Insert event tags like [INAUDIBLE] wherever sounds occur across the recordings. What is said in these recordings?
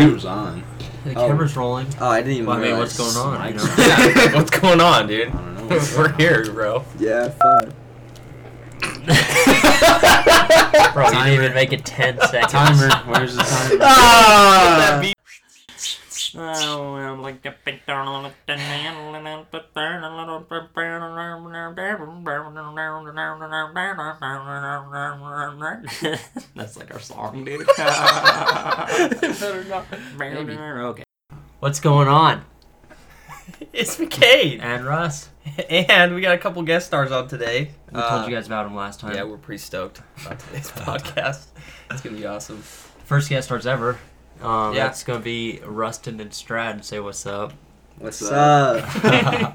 camera's on. The Oh. camera's rolling. Oh, I didn't even. Well, I mean, what's going on? You know? [LAUGHS] Yeah, what's going on, dude? I don't know. We're on. here, bro. Yeah, fun. [LAUGHS] Bro, you didn't even make it 10 [LAUGHS] seconds. Timer. Where's the timer? Ah! [LAUGHS] That's like our song, dude. [LAUGHS] okay. What's going on? [LAUGHS] It's McCade. And Russ. And we got a couple guest stars on today. We told you uh, guys about them last time. Yeah, we're pretty stoked about today's podcast. It's gonna be awesome. First guest stars ever. Um, Yeah. That's going to be Ruston and Strad. Say what's up. What's What's up?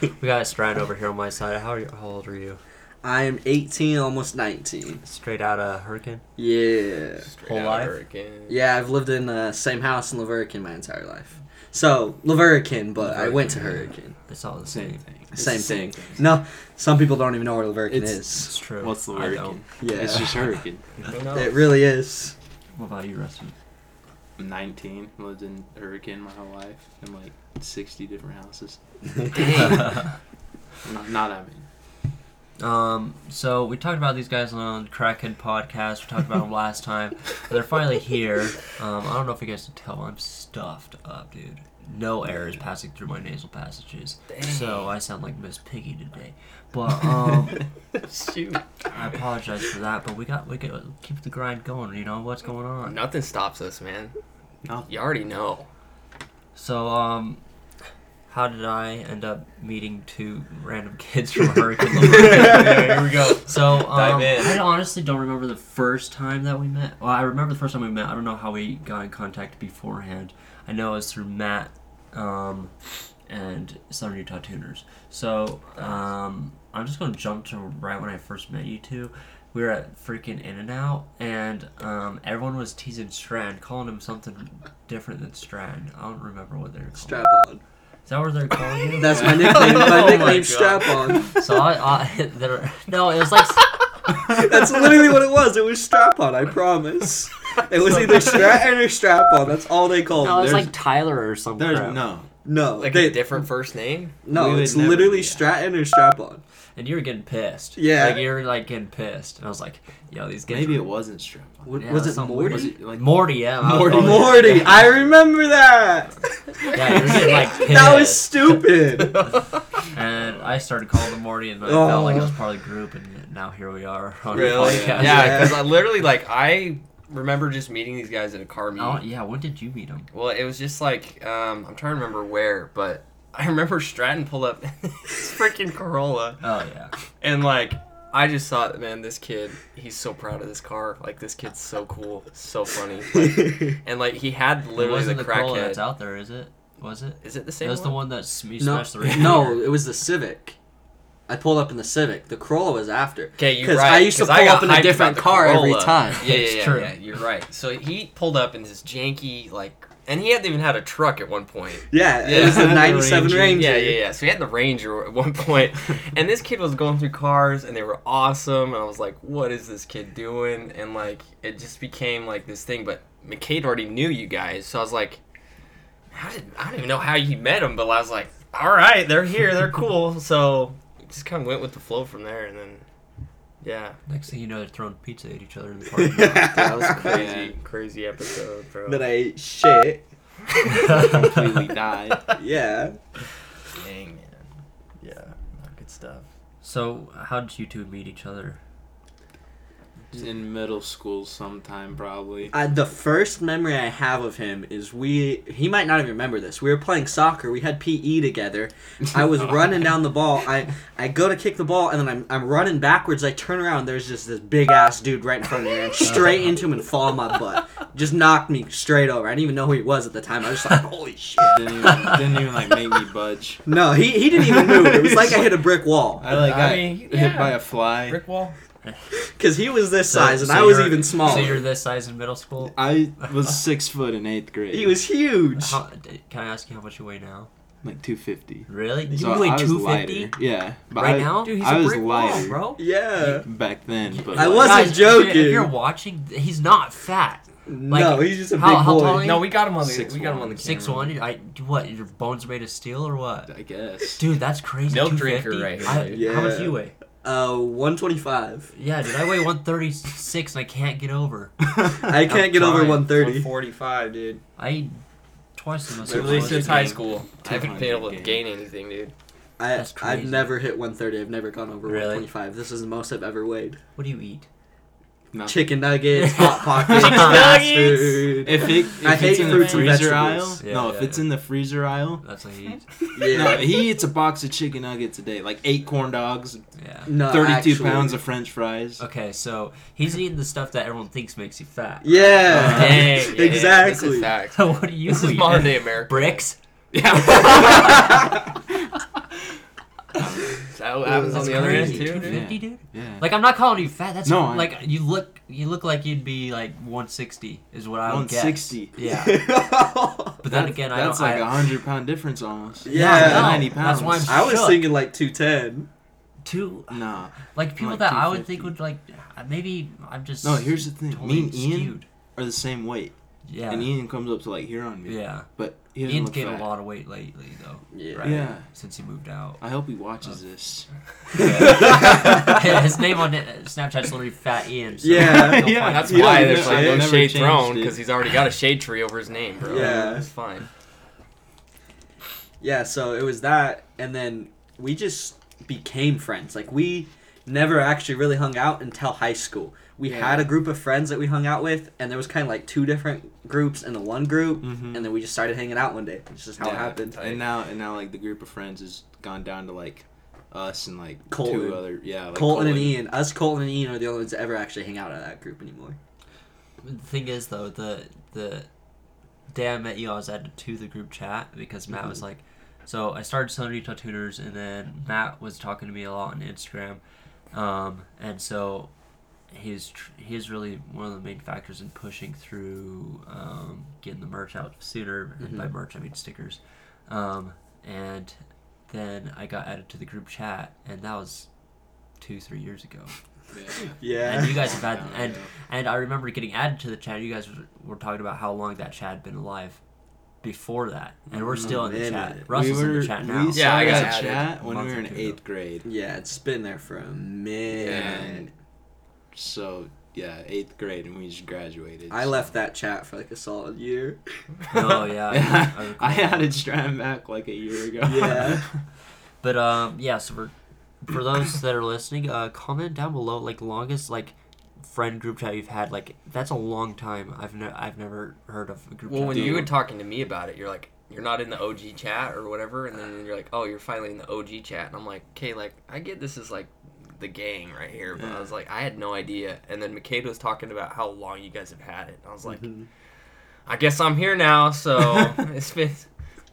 [LAUGHS] we got Strad over here on my side. How, are you, how old are you? I'm 18, almost 19. Straight out of Hurricane? Yeah. Straight Whole out life? Hurricane. Yeah, I've lived in the same house in La Verkin my entire life. So, La Verkin, but I went to Hurricane. It's all the Same same. thing. Same thing. No, some people don't even know where La Verkin It's- is. It's true. What's the hurricane? Yeah. It's just hurricane. It really is. What about you, Ruston? I'm 19. Lived in hurricane my whole life in like 60 different houses. [LAUGHS] Not, not that many. Um, so we talked about these guys on Crackhead podcast. We talked about them last time. They're finally here. Um, I don't know if you guys can tell. I'm stuffed up, dude. No air is passing through my nasal passages, so I sound like Miss Piggy today. But um, [LAUGHS] Shoot. I apologize for that. But we got we got keep the grind going. You know what's going on. Nothing stops us, man. No. You already know. So um, how did I end up meeting two random kids from Hurricane? [LAUGHS] yeah, here we go. So um, Dive in. I honestly don't remember the first time that we met. Well, I remember the first time we met. I don't know how we got in contact beforehand. I know it was through Matt um, and Southern Utah Tuners. So um, I'm just gonna jump to right when I first met you two. We were at freaking In-N-Out, and um, everyone was teasing Strand, calling him something different than Strand. I don't remember what they were calling. Strap on. Is that what they're calling you? That's my nickname. [LAUGHS] Oh My my nickname. Strap on. so I, I there, no, it was like [LAUGHS] [LAUGHS] That's literally what it was. It was Strap on. I promise. It was either Stratton or Strap on. That's all they called no, me. it's There's- like Tyler or something. There's no. No, Like they, a different first name. no, We it's literally do. Stratton or Strap on. and you were getting pissed. Yeah. like you were like getting pissed, and I was like, "Yo, these guys." Maybe were- it wasn't strap on. What, Yeah, was it something Morty? weird. Was it like Morty, yeah, I Morty. Morty. I remember that. [LAUGHS] Yeah, you were getting like pissed. [LAUGHS] that was stupid. [LAUGHS] And I started calling him Morty, and I Oh. felt like I oh. was part of the group, and now here we are on Really? the podcast. Yeah, Yeah. because I literally like I remember just meeting these guys at a car meet. Oh yeah, when did you meet them? Well, it was just like um, I'm trying to remember where, but I remember Stratton pulled up [LAUGHS] his freaking Corolla, Oh yeah, and like I just thought, man, this kid, he's so proud of this car. Like this kid's so cool, so funny, Like, [LAUGHS] and like he had it literally wasn't the the Corolla crackhead. that's out there, is it? Was it? Is it the It same was the one? one that sm- you no, smashed the radiator. no, it was the Civic. I pulled up in the Civic. The Corolla was after. Okay, you're 'Cause right. I used to pull got up in a different about the car every time. Yeah, yeah, It's yeah, true. yeah. You're right. So he pulled up in this janky like, and he hadn't even had a truck at one point. Yeah, Yeah. it was the [LAUGHS] The 97 Ranger. Ranger. Yeah, yeah, yeah. So he had the Ranger at one [LAUGHS] point, and this kid was going through cars, and they were awesome. And I was like, "What is this kid doing?" And like, it just became like this thing. But McCade already knew you guys, so I was like, "How did I don't even know how you met them?" But I was like, "All right, they're here, they're cool." So it just kind of went with the flow from there, and then yeah, Next thing you know, they're throwing pizza at each other in the [LAUGHS] parking lot. that was [LAUGHS] a crazy, crazy episode, bro. That I ate shit. [LAUGHS] completely died. Yeah. Dang man, yeah, good stuff. so, how did you two meet each other? In middle school sometime probably. Uh, the first memory I have of him is we. He might not even remember this. We were playing soccer. We had PE together. I was [LAUGHS] running down the ball. I I go to kick the ball and then I'm I'm running backwards. I turn around. There's just this big ass dude right in front of me. And straight into him and fall on my butt. Just knocked me straight over. I didn't even know who he was at the time. I was just like, holy shit. Didn't even, didn't even like make me budge. No, he he didn't even move. It was like I hit a brick wall. I like I got mean, hit yeah. by a fly. Brick wall. [LAUGHS] Because he was this So- size and so I was even smaller. So you're this size in middle school. I [LAUGHS] was six foot in eighth grade. he was huge. How, can I ask you how much you weigh now? like two fifty. Really? You So weigh two fifty. Yeah, but right I, now? Dude, he's I a was brick lighter wall, bro. Yeah. back then. But I like, wasn't Guys, if you're- If you're watching, he's not fat. no, Like, he's just a how- big how boy. tall are you? No, we got him on the Six we got him on one. the camera. Six one. I what? Your bones are made of steel or what? I guess. Dude, that's crazy. Milk 250? drinker right here, I- dude. How much do you weigh? Uh, 125. Yeah, dude, I weigh 136 and I can't get over. [LAUGHS] I can't get over 130. 145, dude. I eat twice as much. Literally much since gain. high school, I haven't been able to gain. gain anything, dude. I, That's I've never hit 130. I've never gone over Really? 125. This is the most I've ever weighed. What do you eat? No. Chicken nuggets, [LAUGHS] hot pockets, fast nuggets. food. If it, if I it's hate in fruits the and freezer aisle, vegetables. Yeah, no, yeah, if it's yeah. in the freezer aisle, That's what you [LAUGHS] eat. Yeah. no, he eats a box of chicken nuggets a day, like eight corn dogs, Yeah. No, 32 actually. pounds of French fries. Okay, so he's eating the stuff that everyone thinks makes you fat. Yeah. Uh, Dang, yeah, [LAUGHS] This exactly. is facts. what do you This is eat? modern day America. Bricks? Yeah. Is that what happens on That's the other end crazy. too, dude? 250, dude. yeah. Like I'm not calling you fat. That's No, I- like you look. You look like you'd be like 160 is what I would guess. 160. Yeah. [LAUGHS] But then That- again, I that's don't. That's like I, a hundred pound difference almost. Yeah. No, 90 That's why I'm. I was shook. thinking like 210. two Nah. like people like that I would think would like maybe I'm just No, here's the thing. totally Me and Ian skewed. are the same weight, Yeah. and Ian comes up to like here on me. yeah. But he doesn't Ian's look gained fat. a lot of weight lately though. Yeah. Right? Yeah. Since he moved out. I hope he watches this. [LAUGHS] His name on it- Snapchat's literally Fat Ian. So Yeah. [LAUGHS] Yeah, That's him. He why doesn't there's like no shade changed thrown because he's already got a shade tree over his name, bro. Yeah. it's fine. Yeah, so it was that, and then we just became friends. Like we never actually really hung out until high school. We Yeah. had a group of friends that we hung out with, and there was kind of like two different groups in the one group, Mhm. and then we just started hanging out one day. It's just how it happened. And now, and now, like the group of friends has gone down to like us and like Colton. two other, yeah, like Colton, and Ian, us, Colton and Ian are the only ones that ever actually hang out of that group anymore. The thing is, though, the the day I met you, I was added to the group chat because Matt was like, so I started Southern Utah Tuners, and then Matt was talking to me a lot on Instagram, um, and so he's tr- he's really one of the main factors in pushing through um, getting the merch out sooner. And by Mhm. merch, I mean stickers, um, and then I got added to the group chat, and that was two three years ago. Yeah. Yeah. And you guys have had, Yeah, [LAUGHS] and yeah. and I remember getting added to the chat. You guys were, were talking about how long that chat had been alive before that, and we're still in the minute. chat. We Russell's in the chat now. Yeah, I got that added chat when we were or in two eighth grade. yeah, it's been there for a minute. And so yeah, eighth grade, and we just graduated. I so- left that chat for like a solid year. [LAUGHS] Oh yeah, I, [LAUGHS] Yeah, I, I, recall. added Stratton back like a year ago. Yeah. [LAUGHS] But um, yeah. So for for those that are listening, uh, comment down below like longest like friend group chat you've had. Like that's a long time. I've ne- I've never heard of a group Well, chat. when you were talking to me about it, you're like, you're not in the OG chat or whatever, and then you're like, oh, you're finally in the OG chat, and I'm like, okay, like I get this is like the gang right here, but I was like, I had no idea, and then McCade was talking about how long you guys have had it, and I was like, Mhm. I guess I'm here now, so [LAUGHS] it's been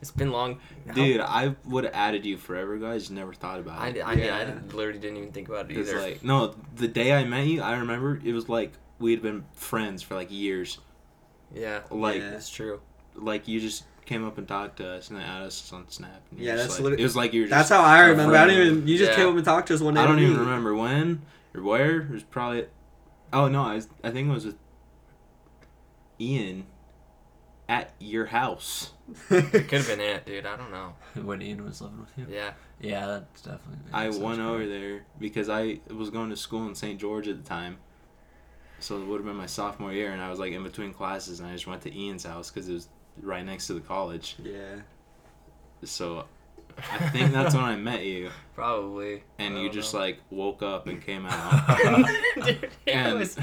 it's been long, Dude, I would have added you forever, guys. Never thought about it. I, I Yeah. didn't- literally didn't even think about it either. like no, the day I met you, I remember it was like we had been friends for like years. yeah, Like Yeah. it's true. like you just came up and talked to us and then added us on Snap. And Yeah, that's like, literally- it was like you were. That's how I remember. I don't even. You just Yeah. came up and talked to us one day. I don't even meet. remember when or where. It was probably. Oh no, I, was, I think it was with Ian at your house. It could have been [LAUGHS] it, dude. I don't know. [LAUGHS] when Ian was living with you. Yeah, Yeah, that's definitely. I that sounds went over correct. there because I was going to school in St. George at the time. So it would have been my sophomore year, and I was like in between classes, and I just went to Ian's house because it was right next to the college. Yeah. So I think that's when I met you, [LAUGHS] probably. and you just know. like woke up and came [LAUGHS] out. Dude, [LAUGHS] And- was-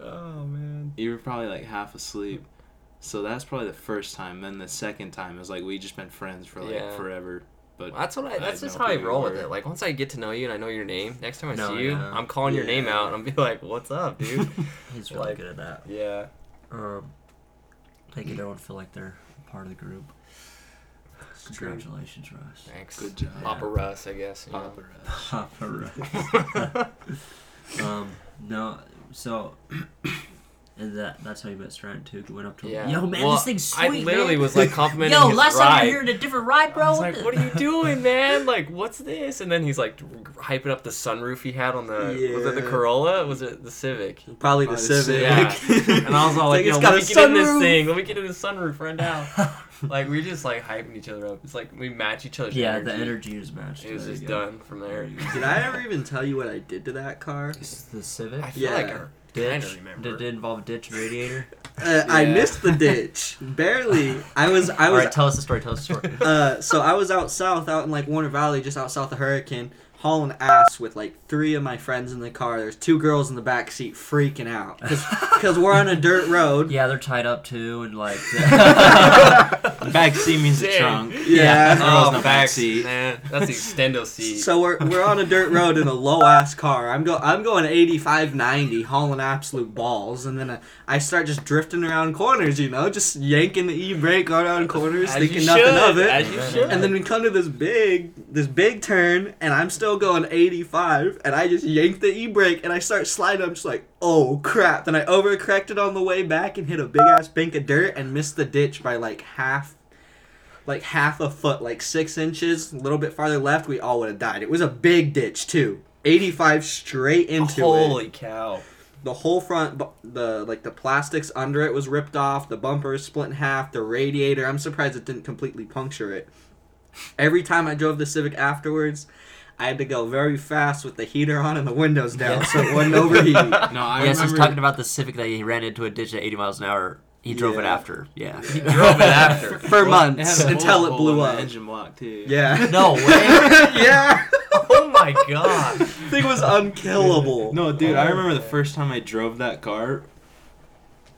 oh man. you were probably like half asleep. So that's probably the first time. Then the second time it was like we just been friends for like Yeah. forever. But Well, that's what I. I That's had just how I roll with it. Like once I get to know you and I know your name, next time I No, see you, yeah. I'm calling your name out and I'm be like, "What's up, dude?" He's really Like- good at that. yeah. Um, making everyone feel like they're part of the group. Congratulations, Russ. Thanks. good job, Papa Russ, I guess. you know. Papa Rush. [LAUGHS] [LAUGHS] um, no, so [CLEARS THROAT] And that that's how you met Strand too. Went up to him. Yeah. Yo, man, Well, this thing's sweet. I literally man. was like complimenting [LAUGHS] Yo, his last ride. time you were here in a different ride, bro. I was like, "What are you [LAUGHS] doing, man? Like, what's this?" And then he's like hyping up the sunroof he had on the was it the Corolla? Was it the Civic? Probably the Oh, the Civic. Yeah. [LAUGHS] And I was all like, It's "Yo, let a me get in this sunroof. thing. Let me get in the sunroof right now." like we just like hyping each other up. It's like we match each other's Yeah, energy. the energy is matched. It was just you go. done from there. Did I ever even tell you what I did to that car? This is the Civic. I feel Yeah. like I kind Ditch. of remember. Did it involve a ditch and radiator? [LAUGHS] Uh, I missed the ditch barely. I was I was right, tell us the story. Tell us the story. [LAUGHS] uh, so I was out south, out in like Warner Valley, just out south of Hurricane, hauling ass with like three of my friends in the car. There's two girls in the back seat freaking out because [LAUGHS] we're on a dirt road. yeah, they're tied up too, and like. [LAUGHS] [LAUGHS] Back seat means the trunk. Yeah. Girls in Oh, the back back seat. Man, that's the extendo seat. So we're, we're on a dirt road in a low ass car. I'm go I'm going 85 90 hauling absolute balls and then uh, I start just drifting around corners, you know, just yanking the e-brake around corners As thinking nothing should, of it. As you should. And then we come to this big, this big turn, and I'm still going 85, and I just yank the e-brake, and I start sliding. I'm just like, oh crap! Then I overcorrected on the way back and hit a big ass bank of dirt and missed the ditch by like half, like half a foot, like six inches. A little bit farther left, we all would have died. It was a big ditch too. 85 straight into it Holy cow. the whole front the like the plastics under it was ripped off the bumper is split in half the radiator i'm surprised it didn't completely puncture it every time i drove the civic afterwards i had to go very fast with the heater on and the windows down so it wouldn't overheat [LAUGHS] No, I yes, he's talking about the Civic that he ran into a ditch at 80 miles an hour. He drove it after. Yeah. He drove it after. [LAUGHS] for Well, months had a until it blew up Engine block too. yeah No [LAUGHS] way. yeah oh my god. thing was unkillable No, dude, I remember the first time I drove that car.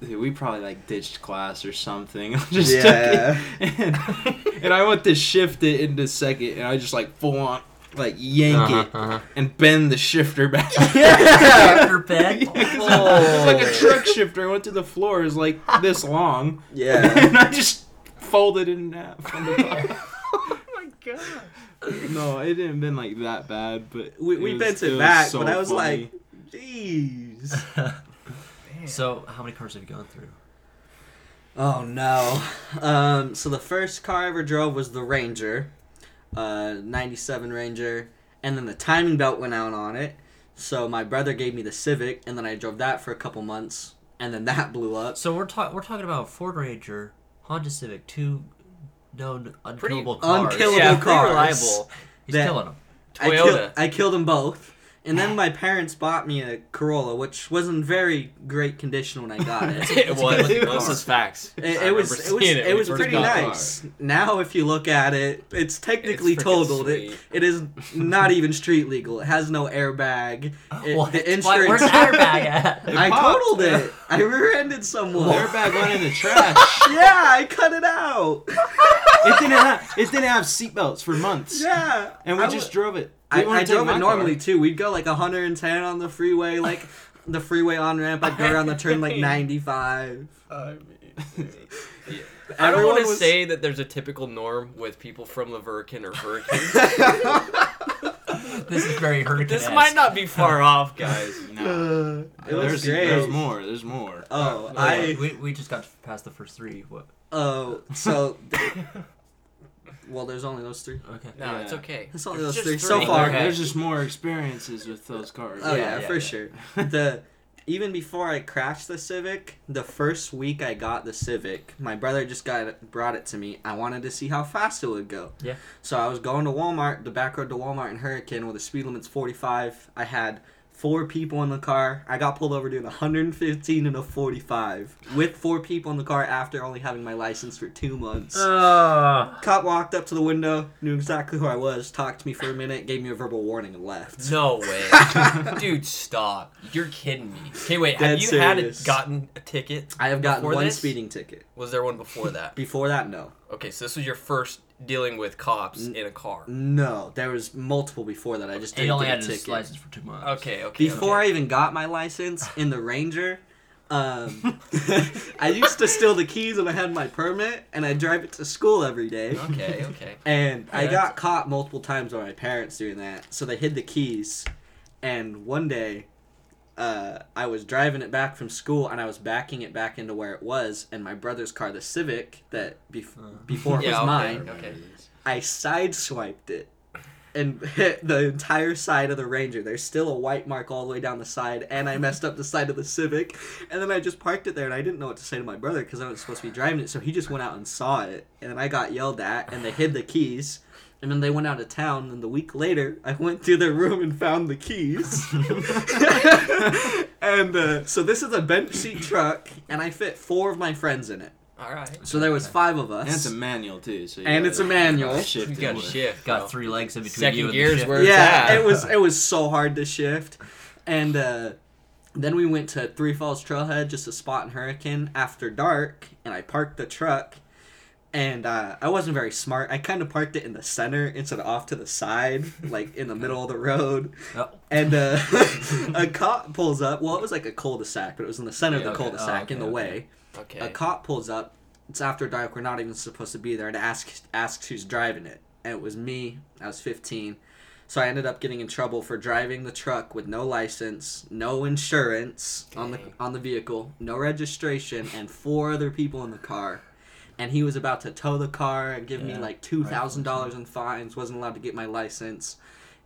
Dude, we probably like ditched class or something. just took Yeah. it, and, and I went to shift it into second, and I just like full on like yank Uh-huh, it uh-huh. and bend the shifter back. [LAUGHS] yeah Tractor bed. Yeah, [LAUGHS] It's like a truck shifter. I went to the floor. It was like this [LAUGHS] long, yeah and I just folded it in half. On the top. oh my god. no, it didn't been like that bad, but we, we bent it, was back so but i was funny. like jeez so, how many cars have you gone through? Oh no. Um, so the first car I ever drove was the Ranger, uh, 97 Ranger, and then the timing belt went out on it. So my brother gave me the Civic, and then I drove that for a couple months, and then [LAUGHS] that blew up. So we're talking we're talking about Ford Ranger, Honda Civic, two known Pretty unkillable cars. unkillable yeah, pretty cars. reliable. He's killing them. I, Toyota. kill, I killed them both. And then my parents bought me a Corolla, which was in very great condition when I got it. [LAUGHS] it was. good This is facts. It, it was it was seeing it, was we first pretty got car. nice. Now, if you look at it, it's technically It's freaking totaled. It, it is not even street legal. It has no airbag. [LAUGHS] It, What? the Why- insurance. where's the [LAUGHS] airbag at? I totaled it. I rear-ended someone. The airbag went in the trash. yeah, I cut it out. It didn't have it didn't have seatbelts for months. Yeah, And we I just w- drove it. We I, I drove my it car. normally too. We'd go like 110 on the freeway, like the freeway on ramp. I'd go around the turn like [LAUGHS] 95. I mean, [LAUGHS] yeah. I don't want to was- say that there's a typical norm with people from La Verkin or Hurricane. [LAUGHS] This is very hurricane. this might not be far off, guys. No. Uh, it was there's, great. there's more. There's more. Oh, I I we, we just got past the first three. What? oh so. Well, there's only those three. Okay. No, Yeah. it's okay. It's only It's those just three so far. Okay. There's just more experiences with those cars. Oh Yeah, yeah, yeah, for yeah. sure. [LAUGHS] The even before I crashed the Civic, the first week I got the Civic, my brother just got it, brought it to me. I wanted to see how fast it would go. Yeah. So I was going to Walmart, the back road to Walmart in Hurricane, where the speed limit's 45. I had four people in the car. I got pulled over doing 115 and a 45 with four people in the car after only having my license for two months. Uh, Cop walked up to the window, knew exactly who I was, talked to me for a minute, gave me a verbal warning, and left. No way, [LAUGHS] dude! Stop! You're kidding me. Okay, wait. Dead have you serious. had gotten a ticket? I have gotten one this? speeding ticket. Was there one before that? [LAUGHS] Before that, no. Okay, so this was your first dealing with cops in a car. No, there was multiple before that. I just he didn't only get had a his ticket. license for two months. Okay, okay. Before okay. I even got my license in the Ranger, um, [LAUGHS] [LAUGHS] I used to steal the keys when I had my permit, and I drive it to school every day. Okay, okay. And I Yeah, got caught multiple times by my parents doing that, so they hid the keys. And one day, uh, I was driving it back from school and I was backing it back into where it was, and my brother's car, the Civic, that bef- before it Yeah, was okay. mine, Okay. I sideswiped it and hit the entire side of the Ranger. There's still a white mark all the way down the side, and I messed up the side of the Civic. And then I just parked it there, and I didn't know what to say to my brother because I was supposed to be driving it. So he just went out and saw it, and then I got yelled at, and they hid the keys. And then they went out of town, and the week later, I went to their room and found the keys. [LAUGHS] and uh, so this is a bench seat truck, and I fit four of my friends in it. All right. So there was five of us. And it's a manual too, so you And gotta- it's a manual. [LAUGHS] Shift You gotta with. shift. Got three legs in between Second you and gears the ship. where it's yeah, at. it was [LAUGHS] it was so hard to shift, and uh, then we went to Three Falls Trailhead, just a spot in Hurricane after dark, and I parked the truck, and uh, I wasn't very smart. I kind of parked it in the center instead of off to the side, like in the middle of the road, Oh. and uh, [LAUGHS] [LAUGHS] a cop pulls up. Well, it was like a cul-de-sac, but it was in the center of the Okay. cul-de-sac Oh, okay, in the okay. way. Okay. A cop pulls up. It's after dark. We're not even supposed to be there, and asks asks who's driving it. And it was me. I was 15. So I ended up getting in trouble for driving the truck with no license, no insurance on the on the vehicle, no registration, and four other people in the car. And he was about to tow the car and give me like two thousand dollars in fines. wasn't allowed to get my license.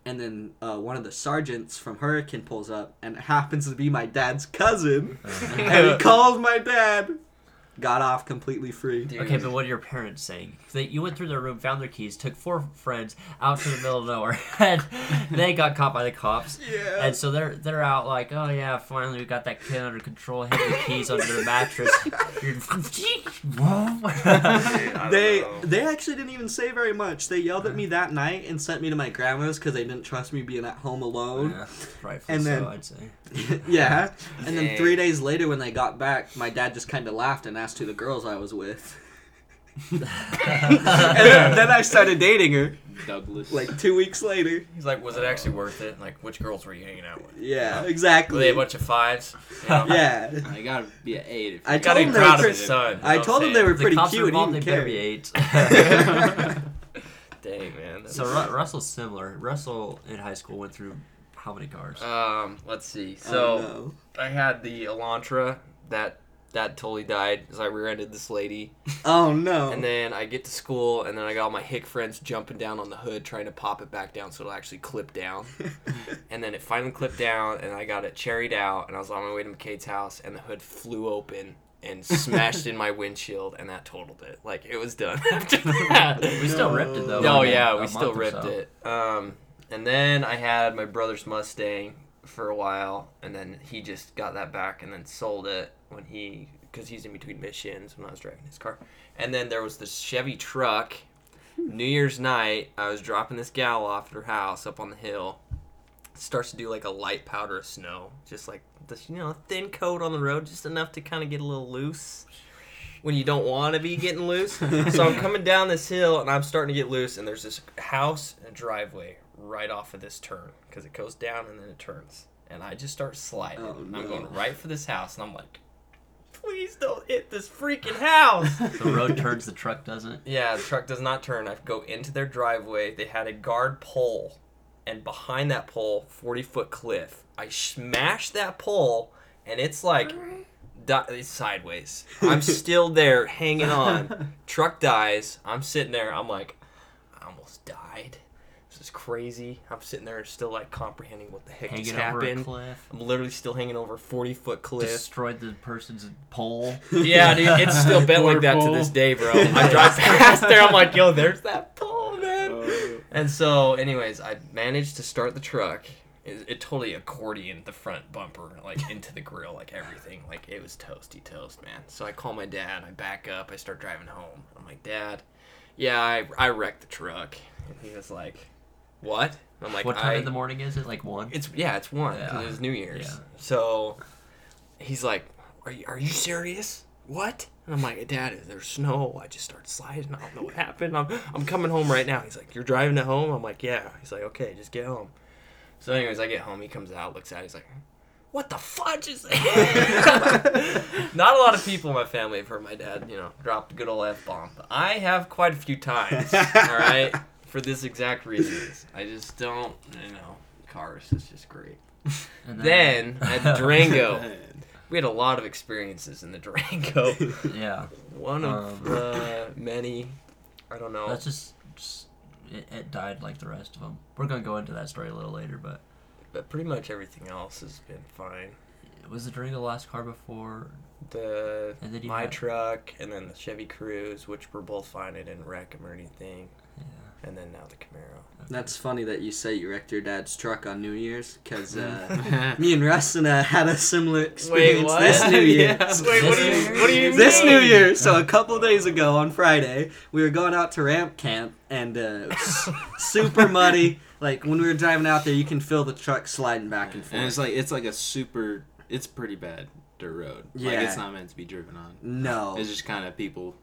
And then uh, one of the sergeants from Hurricane pulls up, and it happens to be my dad's cousin. [LAUGHS] and he calls my dad. Got off completely free. Dude. Okay, but what are your parents saying? They, you went through their room, found their keys, took four friends out to the middle of nowhere, [LAUGHS] and they got caught by the cops. Yeah. And so they're they're out like, oh yeah, finally we got that kid under control. Hid the keys under the mattress. [LAUGHS] I They know. they actually didn't even say very much. They yelled at me that night and sent me to my grandma's because they didn't trust me being at home alone. yeah, rightfully And so, I'd say. [LAUGHS] yeah. And then three days later, when they got back, my dad just kind of laughed and asked who the girls I was with. And then, then I started dating her Douglas. like two weeks later. He's like, was it actually worth it? Like, which girls were you hanging out with? Yeah, Were exactly. they a bunch of fives? You know? yeah. I gotta be an eight. If I gotta told be them they proud were of pretty- his son. you I told I'm them they were pretty cops cute. and involved. he They better didn't be eight. Dang, man. so Ru- Russell's similar. Russell in high school went through how many cars? Um, let's see. Oh, So no. I had the Elantra that that totally died as I rear-ended this lady, [LAUGHS] Oh no. and then I get to school, and then I got all my hick friends jumping down on the hood trying to pop it back down so it'll actually clip down, [LAUGHS] and then it finally clipped down, and I got it cherried out, and I was on my way to McCade's house, and the hood flew open. And smashed in my windshield, and that totaled it. Like it was done [LAUGHS] after that. we still ripped it though. Oh like, yeah, we still ripped so. it. Um, and then I had my brother's Mustang for a while, and then he just got that back and then sold it when he because he's in between missions when I was driving his car. And then there was this Chevy truck. New Year's night, I was dropping this gal off at her house up on the hill. It starts to do like a light powder of snow, just like this, you know, thin coat on the road, just enough to kind of get a little loose when you don't want to be getting loose. so I'm coming down this hill and I'm starting to get loose, and there's this house and driveway right off of this turn because it goes down and then it turns. And I just start sliding. Oh, no. I'm going right for this house, and I'm like, please don't hit this freaking house. [LAUGHS] The road turns, the truck doesn't. Yeah, the truck does not turn. I go into their driveway. They had a guard pole, and behind that pole, 40 foot cliff. I smashed that pole, and it's like di- it's sideways. I'm still there hanging on. [LAUGHS] Truck dies. I'm sitting there. I'm like, I almost died. This is crazy. I'm sitting there still like comprehending what the heck just Hanging over a happened. cliff. I'm literally still hanging over a 40 foot cliff. Destroyed the person's pole. [LAUGHS] Yeah, dude, it's still bent like Poor that to this day, bro. [LAUGHS] I drive past there, I'm like, yo, there's that pole, man. Oh. And so, anyways, I managed to start the truck. It, it totally accordioned the front bumper, like into the grill, like everything. Like it was toasty toast, man. So I call my dad. I back up. I start driving home. I'm like, Dad, yeah, I, I wrecked the truck. And he was like, What? And I'm like, what time I, in the morning is it? Like one. it's yeah, it's one. Yeah. It's New Year's. Yeah. So he's like, "Are you are you serious? What?" And I'm like, "Dad, there's snow. I just started sliding. I don't know what happened. I'm I'm coming home right now." He's like, "You're driving to home?" I'm like, "Yeah." He's like, "Okay, just get home." So anyways, I get home. He comes out, looks at. it, He's like. What the fudge is that? [LAUGHS] Not a lot of people in my family have heard my dad, you know, drop the good old f bomb. I have quite a few times. all right, [LAUGHS] for this exact reason. I just don't, you know, cars. is just great. And Then at [LAUGHS] Durango, [LAUGHS] we had a lot of experiences in the Durango. [LAUGHS] yeah, One of Um, the many. I don't know. that's just, just it, it died like the rest of them. We're gonna go into that story a little later, but But pretty much everything else has been fine. was the Durango the last car before? The And then my had- truck and then the Chevy Cruze, which were both fine. I didn't wreck them or anything. Yeah. And then now the Camaro. That's funny that you say you wrecked your dad's truck on New Year's, because uh, Yeah. [LAUGHS] me and Ruston uh, had a similar experience what? this New [LAUGHS] Year. Yeah. Wait, what do you what do you [LAUGHS] This mean? New Year, so a couple days ago on Friday, we were going out to ramp camp and uh, super muddy. Like when we were driving out there, you can feel the truck sliding back and forth. And it's like it's like a super. It's pretty bad dirt road. Like Yeah. it's not meant to be driven on. no, It's just kind of people.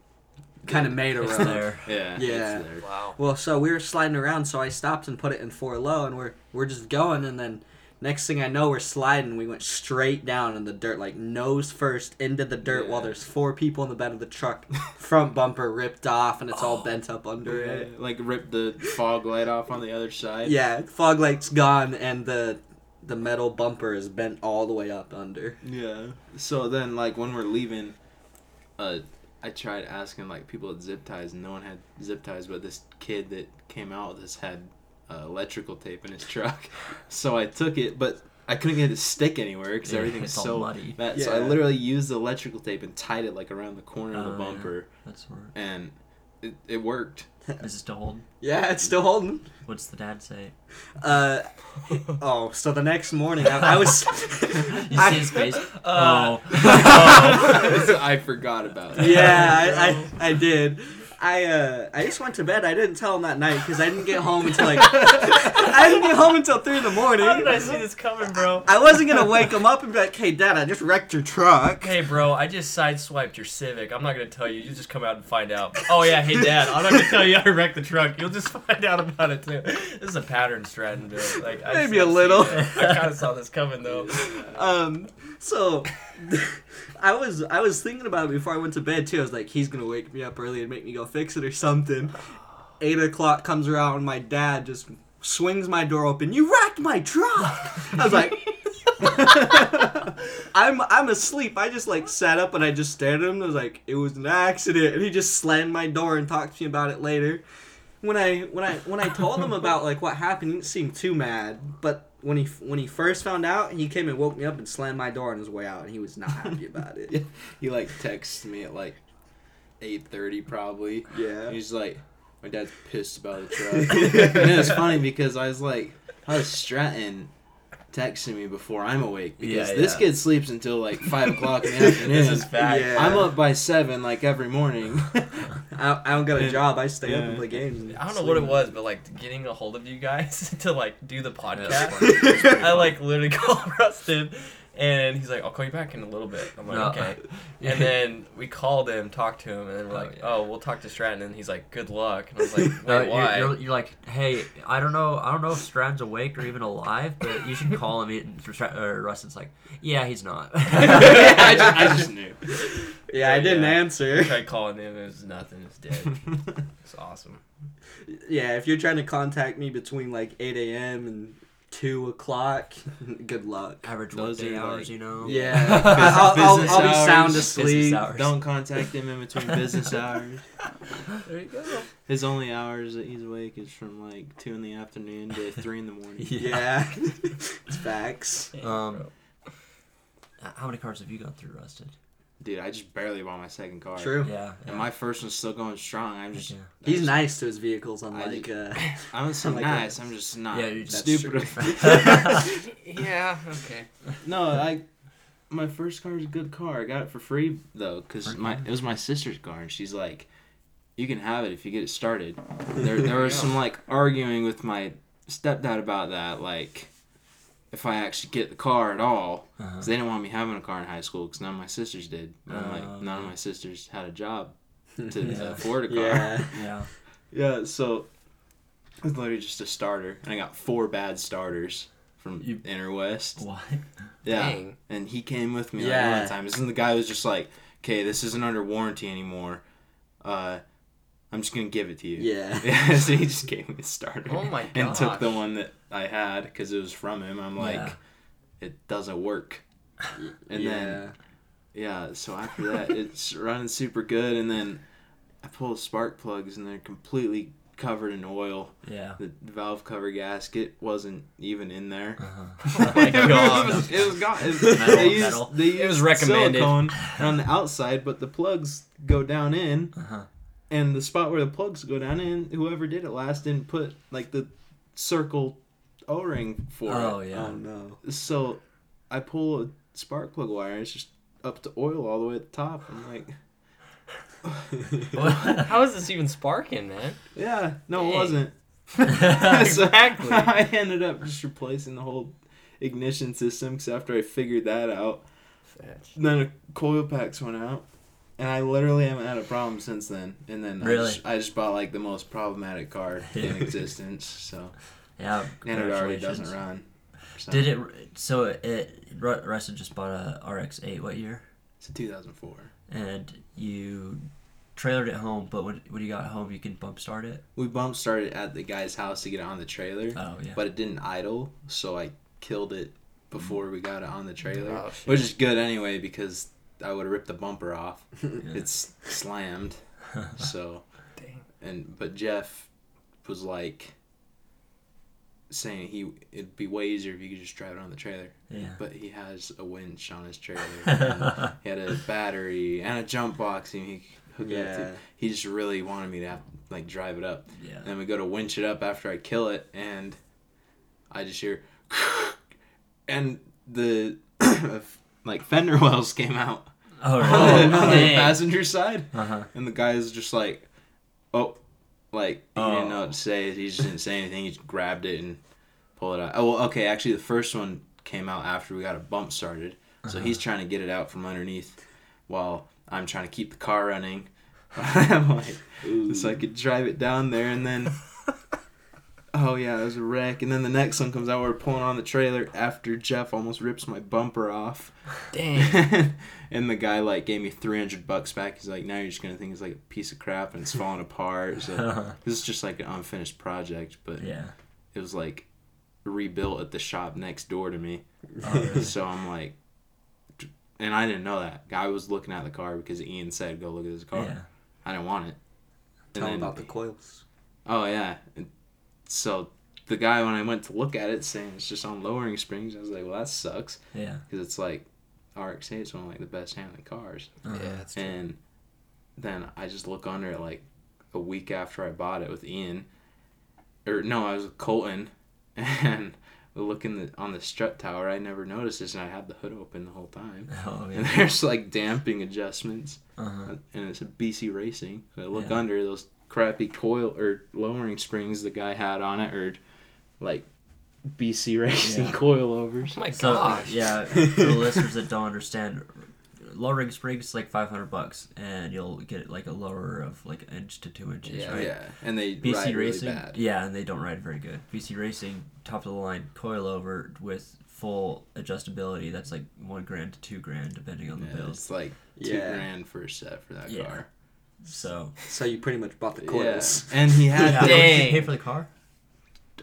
Kind of made a It's road. there. Yeah. Yeah. It's there. Wow. Well, so we were sliding around, so I stopped and put it in four low, and we're we're just going, and then next thing I know, we're sliding. We went straight down in the dirt, like nose first into the dirt, while there's four people in the bed of the truck. [LAUGHS] Front bumper ripped off, and it's all bent up under it. Like ripped the fog light off on the other side. Yeah, fog light's gone, and the the metal bumper is bent all the way up under. Yeah. So then, like when we're leaving, uh, I tried asking like people at zip ties, and no one had zip ties, but this kid that came out with us had uh, electrical tape in his [LAUGHS] truck. so I took it, but I couldn't get it to stick anywhere because Yeah, everything's so muddy. bad. So I literally used the electrical tape and tied it like around the corner of the yeah. bumper, That's where. and it, it worked. [LAUGHS] Is it still holding? Yeah, it's still holding. What's the dad say? Uh, oh, so the next morning I, I was. [LAUGHS] You I- see his face? Uh, oh. [LAUGHS] I forgot about it. yeah, I, I, I did. I uh I just went to bed. I didn't tell him that night because I didn't get home until like I didn't get home until three in the morning. How did I see this coming, bro? I wasn't gonna wake him up and be like, "Hey, Dad, I just wrecked your truck." Hey, bro, I just sideswiped your Civic. I'm not gonna tell you. You just come out and find out. Oh yeah, hey dad, I'm not gonna tell you I wrecked the truck. You'll just find out about it too. This is a pattern, Strattonville. Like I Maybe a little. [LAUGHS] I kind of saw this coming though. Um, so I was I was thinking about it before I went to bed too. I was like, he's gonna wake me up early and make me go fix it or something. Eight o'clock comes around, and my dad just swings my door open. You wrecked my truck. I was like. [LAUGHS] I'm I'm asleep. I just like sat up and I just stared at him. I was like, it was an accident, and he just slammed my door and talked to me about it later. When I when I when I told him about like what happened, he didn't seem too mad. But when he when he first found out, he came and woke me up and slammed my door on his way out, and he was not happy about it. [LAUGHS] Yeah. He like texts me at like eight thirty probably. Yeah. He's like, my dad's pissed about the [LAUGHS] truck. and it was funny because I was like, how is Stratton texting me before I'm awake? Because Yeah, this yeah. kid sleeps until like five o'clock in the afternoon. This is fact. Yeah. I'm up by seven like every morning. [LAUGHS] I, I don't got a job. I stay up and play games. and I don't know what it was, but like getting a hold of you guys [LAUGHS] to like do the podcast. that's funny. That's pretty I like literally [LAUGHS] called Ruston, and he's like, "I'll call you back in a little bit." I'm like, No. "Okay." [LAUGHS] And then we called him, talked to him, and then we're Oh, like, yeah. "Oh, we'll talk to Stratton." And he's like, "Good luck." And I was like, [LAUGHS] "Wait, No, you're, why?" you're, you're like, hey, I don't know, I don't know if Stratton's awake or even alive, but you should call him. And Strat- or Ruston's like, yeah, he's not. [LAUGHS] I, just, I just knew. Yeah, I didn't Yeah. I answer. tried calling him. It was nothing. It's dead. It's awesome. Yeah, if you're trying to contact me between like 8 a.m. and 2 o'clock, [LAUGHS] good luck. Average Those workday are, hours, like- you know. Yeah, [LAUGHS] I'll, I'll, Business I'll be hours. sound Business asleep. hours. Don't contact him in between [LAUGHS] business hours. There you go. His only hours that he's awake is from like two in the afternoon to three in the morning. Yeah, it's facts. Um, how many cars have you gone through, Ruston? Dude, I just barely bought my second car. True. Yeah. And my first one's still going strong. I'm just. Yeah. I He's just- nice to his vehicles, I unlike. Uh, [LAUGHS] I don't say [LAUGHS] Like nice. that. I'm just not Yeah, you're just stupid. [LAUGHS] Yeah. Okay. no, I. My first car is a good car. I got it for free though, cause Free my car? it was my sister's car, and she's like, "You can have it if you get it started." There, there was some like arguing with my stepdad about that, like, if I actually get the car at all, Uh-huh. because they didn't want me having a car in high school, because none of my sisters did. And I'm Oh, like, none of my sisters had a job [LAUGHS] to Yeah. afford a car. yeah. [LAUGHS] Yeah. Yeah, so it was literally just a starter, and I got four bad starters from You- Inner West. What? Yeah, Dang. and he came with me Yeah. like one time. And the guy was just like, "Okay, this isn't under warranty anymore. Uh, I'm just gonna give it to you." Yeah. [LAUGHS] Yeah, so he just gave me a starter. Oh my god. And took the one that I had because it was from him. I'm like, Yeah. it doesn't work. And yeah. then yeah, so after that it's running super good and then I pull spark plugs and they're completely covered in oil. Yeah. The valve cover gasket wasn't even in there. Uh-huh. [LAUGHS] Oh my it, god. was, it was gone. It, Metal, they used, metal. They used It was recommended. silicone [LAUGHS] on the outside, but the plugs go down in, Uh-huh. and the spot where the plugs go down in, whoever did it last didn't put like the circle O-ring for Oh it. yeah. Oh no. So I pull a spark plug wire, and it's just up to oil all the way at the top. I'm like, [LAUGHS] How is this even sparking, man? yeah, no, it wasn't. [LAUGHS] exactly. So [LAUGHS] I ended up just replacing the whole ignition system because after I figured that out, then the coil packs went out, and I literally haven't had a problem since then. And then I, Really? just, I just bought like the most problematic car in existence. So yeah. and it already doesn't congratulations. run. So, Did it? So it. Ru- Ruston just bought a RX-8. What year? It's a 2004. And you trailered it home, but when when you got home, you can bump start it. We bump started at the guy's house to get it on the trailer, Oh yeah. but it didn't idle, so I killed it before we got it on the mm. trailer, Oh, which is good anyway because I would have ripped the bumper off. [LAUGHS] Yeah. It's slammed, [LAUGHS] so. Dang. and but Jeff was like saying he it'd be way easier if you could just drive it on the trailer. yeah. But he has a winch on his trailer. [LAUGHS] he had a battery and a jump box and he hooked it up Yeah. to. He just really wanted me to have like drive it up. yeah. And then we go to winch it up after I kill it and I just hear [LAUGHS] and the [COUGHS] like fender wells came out Oh, on, really? the, on the passenger side. Uh-huh. And the guy is just like, oh, like he didn't know Oh. what to say. He just didn't say anything. He just grabbed it and pulled it out. Oh, well, okay. Actually, the first one came out after we got a bump started. So Uh-huh. he's trying to get it out from underneath while I'm trying to keep the car running. [LAUGHS] I'm like, so I could drive it down there and then. [LAUGHS] Oh yeah, it was a wreck. And then the next one comes out. We're pulling on the trailer after Jeff almost rips my bumper off. Dang. [LAUGHS] and the guy like gave me 300 bucks back he's like now you're just gonna think it's like a piece of crap and it's falling apart so [LAUGHS] this is just like an unfinished project but yeah. it was like rebuilt at the shop next door to me Oh, [LAUGHS] really? so i'm like and i didn't know that guy was looking at the car because ian said go look at his car yeah. i didn't want it And Tell him then- about the coils. oh yeah And so the guy when i went to look at it saying it's just on lowering springs i was like well that sucks Yeah. because it's like RX-8 is one of like the best handling cars Uh-huh. Yeah, that's true. and then I just look under it like a week after I bought it with Ian, or no, I was with Colton, [LAUGHS] and we look in the on the strut tower. I never noticed this, and I had the hood open the whole time. [LAUGHS] Oh And there's like damping adjustments, Uh-huh. and it's a BC Racing. So I look Yeah. under those crappy coil or lowering springs the guy had on it, or like BC [LAUGHS] Racing Yeah. coilovers. Oh my So uh, gosh. yeah, for [LAUGHS] the listeners that don't understand, lowering springs is like five hundred bucks, and you'll get like a lower of like an inch to two inches, Yeah. right? Yeah, and they BC ride really Racing, bad. yeah, and they don't ride very good. BC Racing, top of the line coilover with full adjustability. That's like one grand to two grand depending on the Yeah, build. it's like two Yeah. grand for a set for that Yeah. car. So So you pretty much bought the Yeah. coils. [LAUGHS] And he had yeah, the, did you Dang. pay for the car?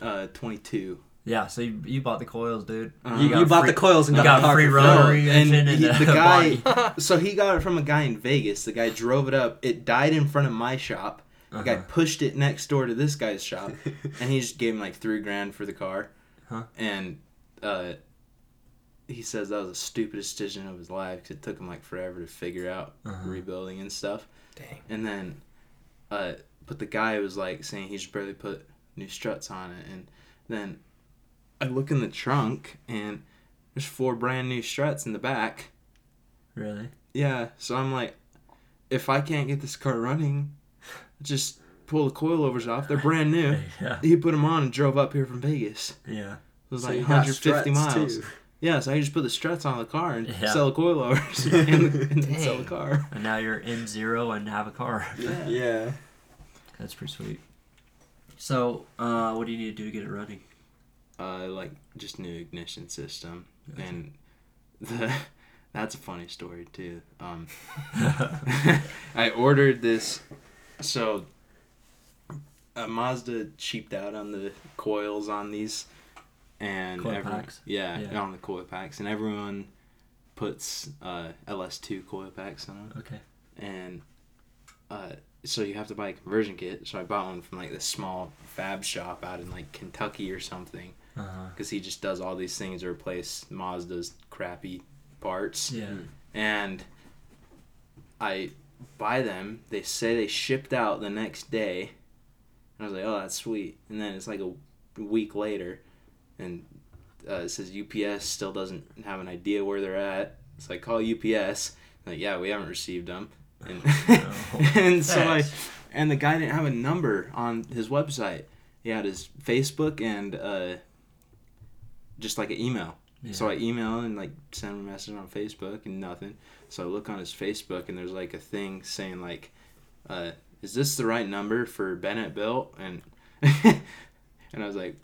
uh, 22. Yeah, so you, you bought the coils, dude. Uh, You, got you bought free- the coils and you got, got the free car for free. Rotary engine and and he, a the [LAUGHS] guy, so he got it from a guy in Vegas. The guy drove it up. It died in front of my shop. The guy Uh-huh. pushed it next door to this guy's shop, [LAUGHS] and he just gave him like three grand for the car. Huh. And uh, he says that was the stupidest decision of his life because it took him like forever to figure out Uh-huh. rebuilding and stuff. Dang. And then, uh, but the guy was like saying he just barely put new struts on it. And then I look in the trunk and there's four brand new struts in the back. Really? Yeah, so I'm like, if I can't get this car running, just pull the coilovers off. They're brand new. [LAUGHS] Yeah. He put them on and drove up here from Vegas. Yeah. It was So like 150 miles. too. Yeah, so I just put the struts on the car and Yeah. sell the coilovers [LAUGHS] and, [LAUGHS] and then sell the car. And now you're in zero and have a car. Yeah. Yeah. That's pretty sweet. So, uh, what do you need to do to get it running? uh, like just new ignition system, and the [LAUGHS] that's a funny story too. Um, I ordered this, so uh, Mazda cheaped out on the coils on these, and Coil everyone, packs? Yeah, Yeah. on the coil packs, and everyone puts uh, LS2 coil packs on them, Okay. and uh, so you have to buy a conversion kit. So I bought one from like this small fab shop out in like Kentucky or something, Uh huh. because he just does all these things to replace Mazda's crappy parts Yeah. and I buy them. They say they shipped out the next day. And I was like, oh, that's sweet. And then it's like a week later, and uh, it says UPS still doesn't have an idea where they're at. So I call UPS. Like, yeah, we haven't received them. And, No. [LAUGHS] [LAUGHS] and so I, and the guy didn't have a number on his website. He had his Facebook and uh, just like an email. Yeah. So I email and like send him a message on Facebook and nothing. So I look on his Facebook and there's like a thing saying like, uh, "Is this the right number for Bennett Built?" And [LAUGHS] and I was like,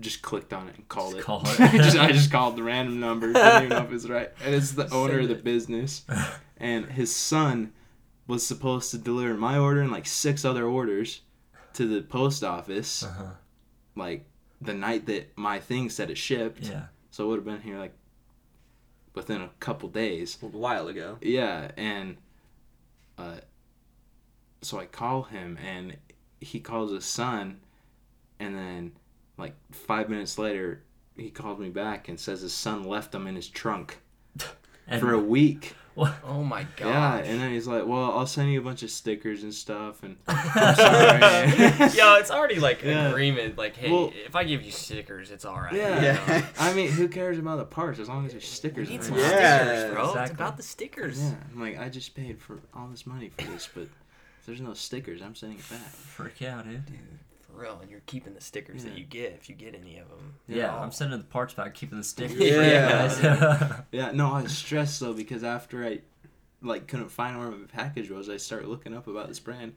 just clicked on it and called Just it. call [LAUGHS] it. I just I just called the random number. Didn't even know if it's right. And it's the [LAUGHS] owner of the it. business, [LAUGHS] and his son was supposed to deliver my order and like six other orders to the post office Uh huh. like the night that my thing said it shipped. Yeah. So it would have been here like within a couple days. A while ago. Yeah, and uh, so I call him, and he calls his son, and then like five minutes later, he calls me back and says his son left him in his trunk [LAUGHS] And for a week. What? Oh my god. Yeah, and then he's like, "Well, I'll send you a bunch of stickers and stuff." And [LAUGHS] I'm sorry. Yo, it's already like Yeah. agreement. Like, hey, Well- if I give you stickers, it's all right. Yeah. you know? Yeah. [LAUGHS] I mean, who cares about the parts as long as there's stickers? need on some it. Yeah, stickers, bro. It's about the stickers. Yeah, I'm like, I just paid for all this money for this, but if there's no stickers, I'm sending it back. Freak out, eh? dude. For real, and you're keeping the stickers that you get if you get any of them. Yeah, I'm sending the parts back, keeping the stickers. Yeah. for you guys. Yeah, no, I was stressed though because after I like couldn't find where my package was, I started looking up about this brand.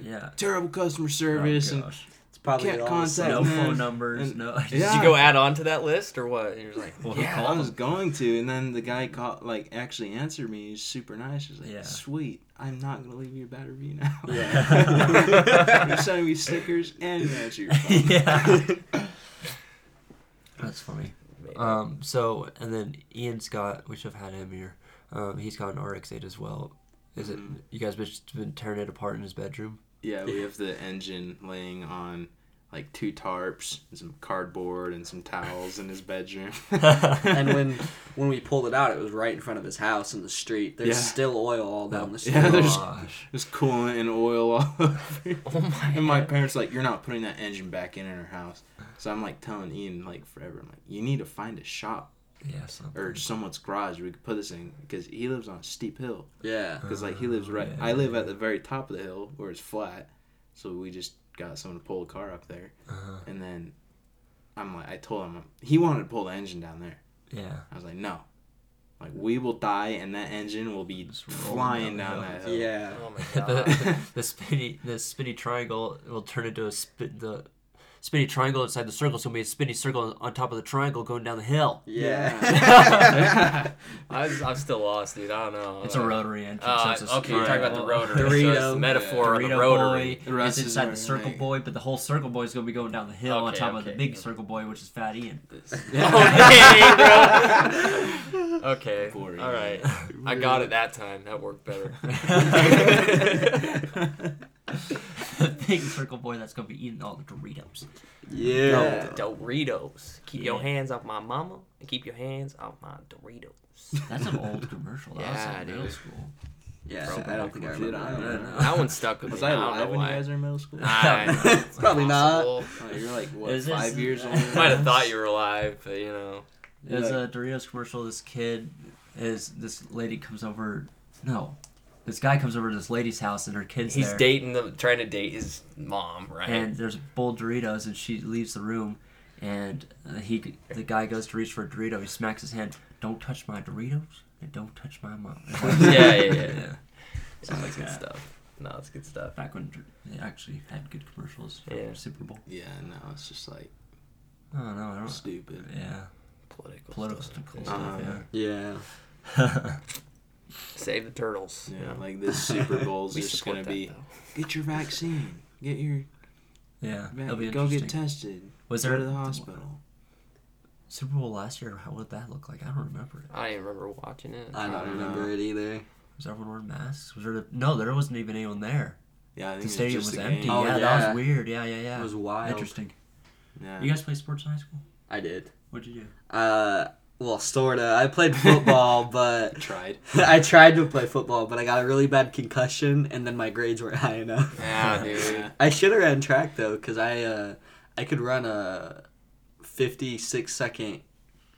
yeah. Terrible customer service oh, and gosh. It's probably Can't all the contact no phone numbers. And- no. Yeah. [LAUGHS] Did you go add on to that list or what? And you're like, Well, yeah, call I was them. going to, and then the guy called, like actually answered me. He's super nice. He's like, Yeah. "Sweet, I'm not gonna leave you a bad review now. Yeah. [LAUGHS] You're sending me [LAUGHS] stickers and you answer your phone." yeah. That's funny. Um. So and then Ian Scott, got. We should have had him here. Um. He's got an RX-8 as well. Is it? Mhm. You guys been, been tearing it apart in his bedroom? Yeah, we have the engine laying on like two tarps, and some cardboard, and some towels in his bedroom. [LAUGHS] and when [LAUGHS] when we pulled it out, it was right in front of his house in the street. There's Yeah. still oil all down oh the street. Yeah, there's- Gosh. There's coolant and oil all over. oh my. [LAUGHS] And my parents like, you're not putting that engine back in in our house. So I'm like telling Ian like forever, I'm like, you need to find a shop Yeah. Something. or someone's garage we could put this in because he lives on a steep hill. Yeah. Because like he lives right, yeah, I live yeah. at the very top of the hill where it's flat. So we just got someone to pull a car up there, Uh-huh. and then I'm like, I told him he wanted to pull the engine down there. Yeah. I was like, no. Like we will die and that engine will be Just flying down down the that hill. hill. Yeah. Oh my [LAUGHS] the, god. the spinny the spinny triangle will turn into a spin the spinny triangle inside the circle. So it'll be a spinny circle on top of the triangle going down the hill. Yeah. [LAUGHS] I, I'm still lost, dude. I don't know. It's a rotary engine. Uh, so okay, you're talking about the triangle. rotary. So it's Dorito. the metaphor of the rotary. boy The rest is is inside the circle like- boy, but the whole circle boy is gonna be going down the hill on Okay, top of the okay. big circle boy, which is Fat Ian. [LAUGHS] [LAUGHS] Oh, dang, bro. okay. Boring. All right. I got it that time. That worked better. The [LAUGHS] big circle boy that's gonna be eating all the Doritos. Yeah. Doritos. Keep your hands off my mama and keep your hands off my Doritos. That's an old commercial. That Yeah, was in middle school. Yeah. Bro, I don't think I Did remember. I? that. don't know. That one stuck with Was me. I I don't alive know when you guys were in middle school? I know. [LAUGHS] It's Probably not. Oh, you're like what, Is this- five years [LAUGHS] old? Might have thought you were alive, but you know. There's Yeah. a Doritos commercial. This kid is this lady comes over. No, this guy comes over to this lady's house and her kids He's there. dating the trying to date his mom, right? and there's a bowl of Doritos, and she leaves the room, and uh, he the guy goes to reach for a Dorito. He smacks his hand. Don't touch my Doritos, and don't touch my mom. [LAUGHS] Yeah, yeah, yeah. [LAUGHS] yeah. That's Something like good that. stuff. No, it's good stuff. Back when they actually had good commercials for Yeah. Super Bowl. Yeah, no, it's just like Oh no, I don't. stupid. Yeah, Political. political stuff. stuff. Uh-huh. Yeah. Yeah. [LAUGHS] Save the turtles. Yeah, you know. like this Super [LAUGHS] Bowl's We just gonna that, be though. get your vaccine, get your yeah, va- it'll be go get tested, Was go there to the hospital. Super Bowl last year. How would that look like? I don't remember it. I don't remember watching it. I I don't don't remember know. it either. Was everyone wearing masks? Was there? No, there wasn't even anyone there. Yeah, I think The it's stadium just was empty. Oh, yeah, that was weird. Yeah, yeah, yeah. It was wild. Interesting. Yeah. You guys play sports in high school? I did. What'd you do? Uh, well, sorta. I played football, [LAUGHS] but tried. [LAUGHS] I tried to play football, but I got a really bad concussion, and then my grades weren't [LAUGHS] high enough. Yeah, dude. I should have ran track though, cause I uh, I could run a fifty-six second,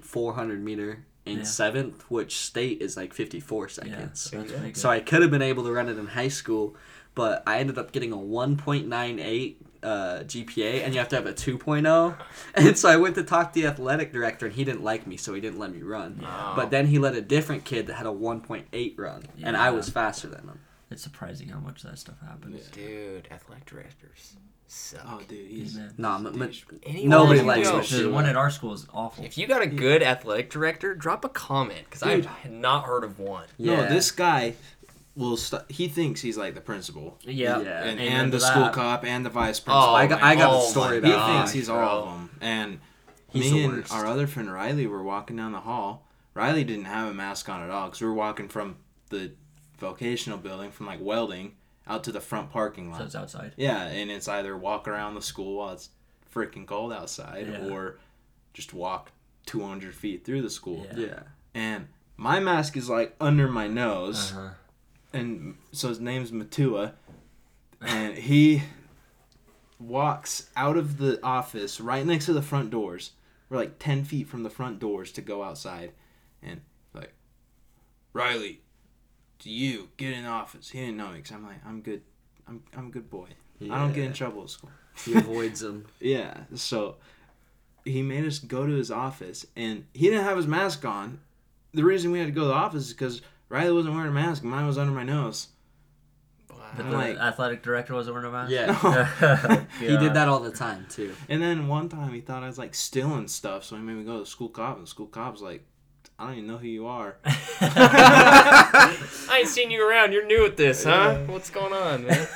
four hundred meter in Yeah. seventh, which state is like fifty-four Yeah, seconds. so that's pretty good. So I could have been able to run it in high school, but I ended up getting a 1.98 uh, GPA, and you have to have a 2.0. [LAUGHS] And so I went to talk to the athletic director, and he didn't like me, so he didn't let me run. Oh. But then he let a different kid that had a 1.8 run, and I was faster than him. it's surprising how much that stuff happens. Dude, athletic directors suck. Oh, dude, he's Amen. Nah, m- m- Nobody likes know- The one at our school is awful. If you got a good athletic director, drop a comment because I've not heard of one. No, Yeah. this guy will. St- he thinks he's like the principal yeah, Yeah. and, Amen and to the school cop and the vice principal. Oh, I got- I got a oh story my he gosh, thinks he's all of them. And He's me the and worst. our other friend Riley were walking down the hall. Riley didn't have a mask on at all because we were walking from the vocational building from like welding out to the front parking So lot. it's outside. Yeah, and it's either walk around the school while it's freaking cold outside, Yeah. or just walk 200 feet through the school. Yeah. Yeah. And my mask is like under my nose, Uh-huh. And so his name's Matua, and he walks out of the office right next to the front doors. We're like 10 feet from the front doors to go outside, and like, Riley, to you, get in the office. He didn't know me because I'm like, I'm good. I'm, I'm a good boy. I don't get in trouble at school. He avoids them. [LAUGHS] Yeah, so he made us go to his office, and he didn't have his mask on. The reason we had to go to the office is because Riley wasn't wearing a mask, mine was under my nose. But I'm the like- athletic director wasn't wearing a mask. Yeah. [LAUGHS] [LAUGHS] He did that all the time too. And then one time he thought I was like stealing stuff, so he made me go to the school cop, and the school cop's like, I don't even know who you are. [LAUGHS] I ain't seen you around. You're new at this, huh? What's going on, man?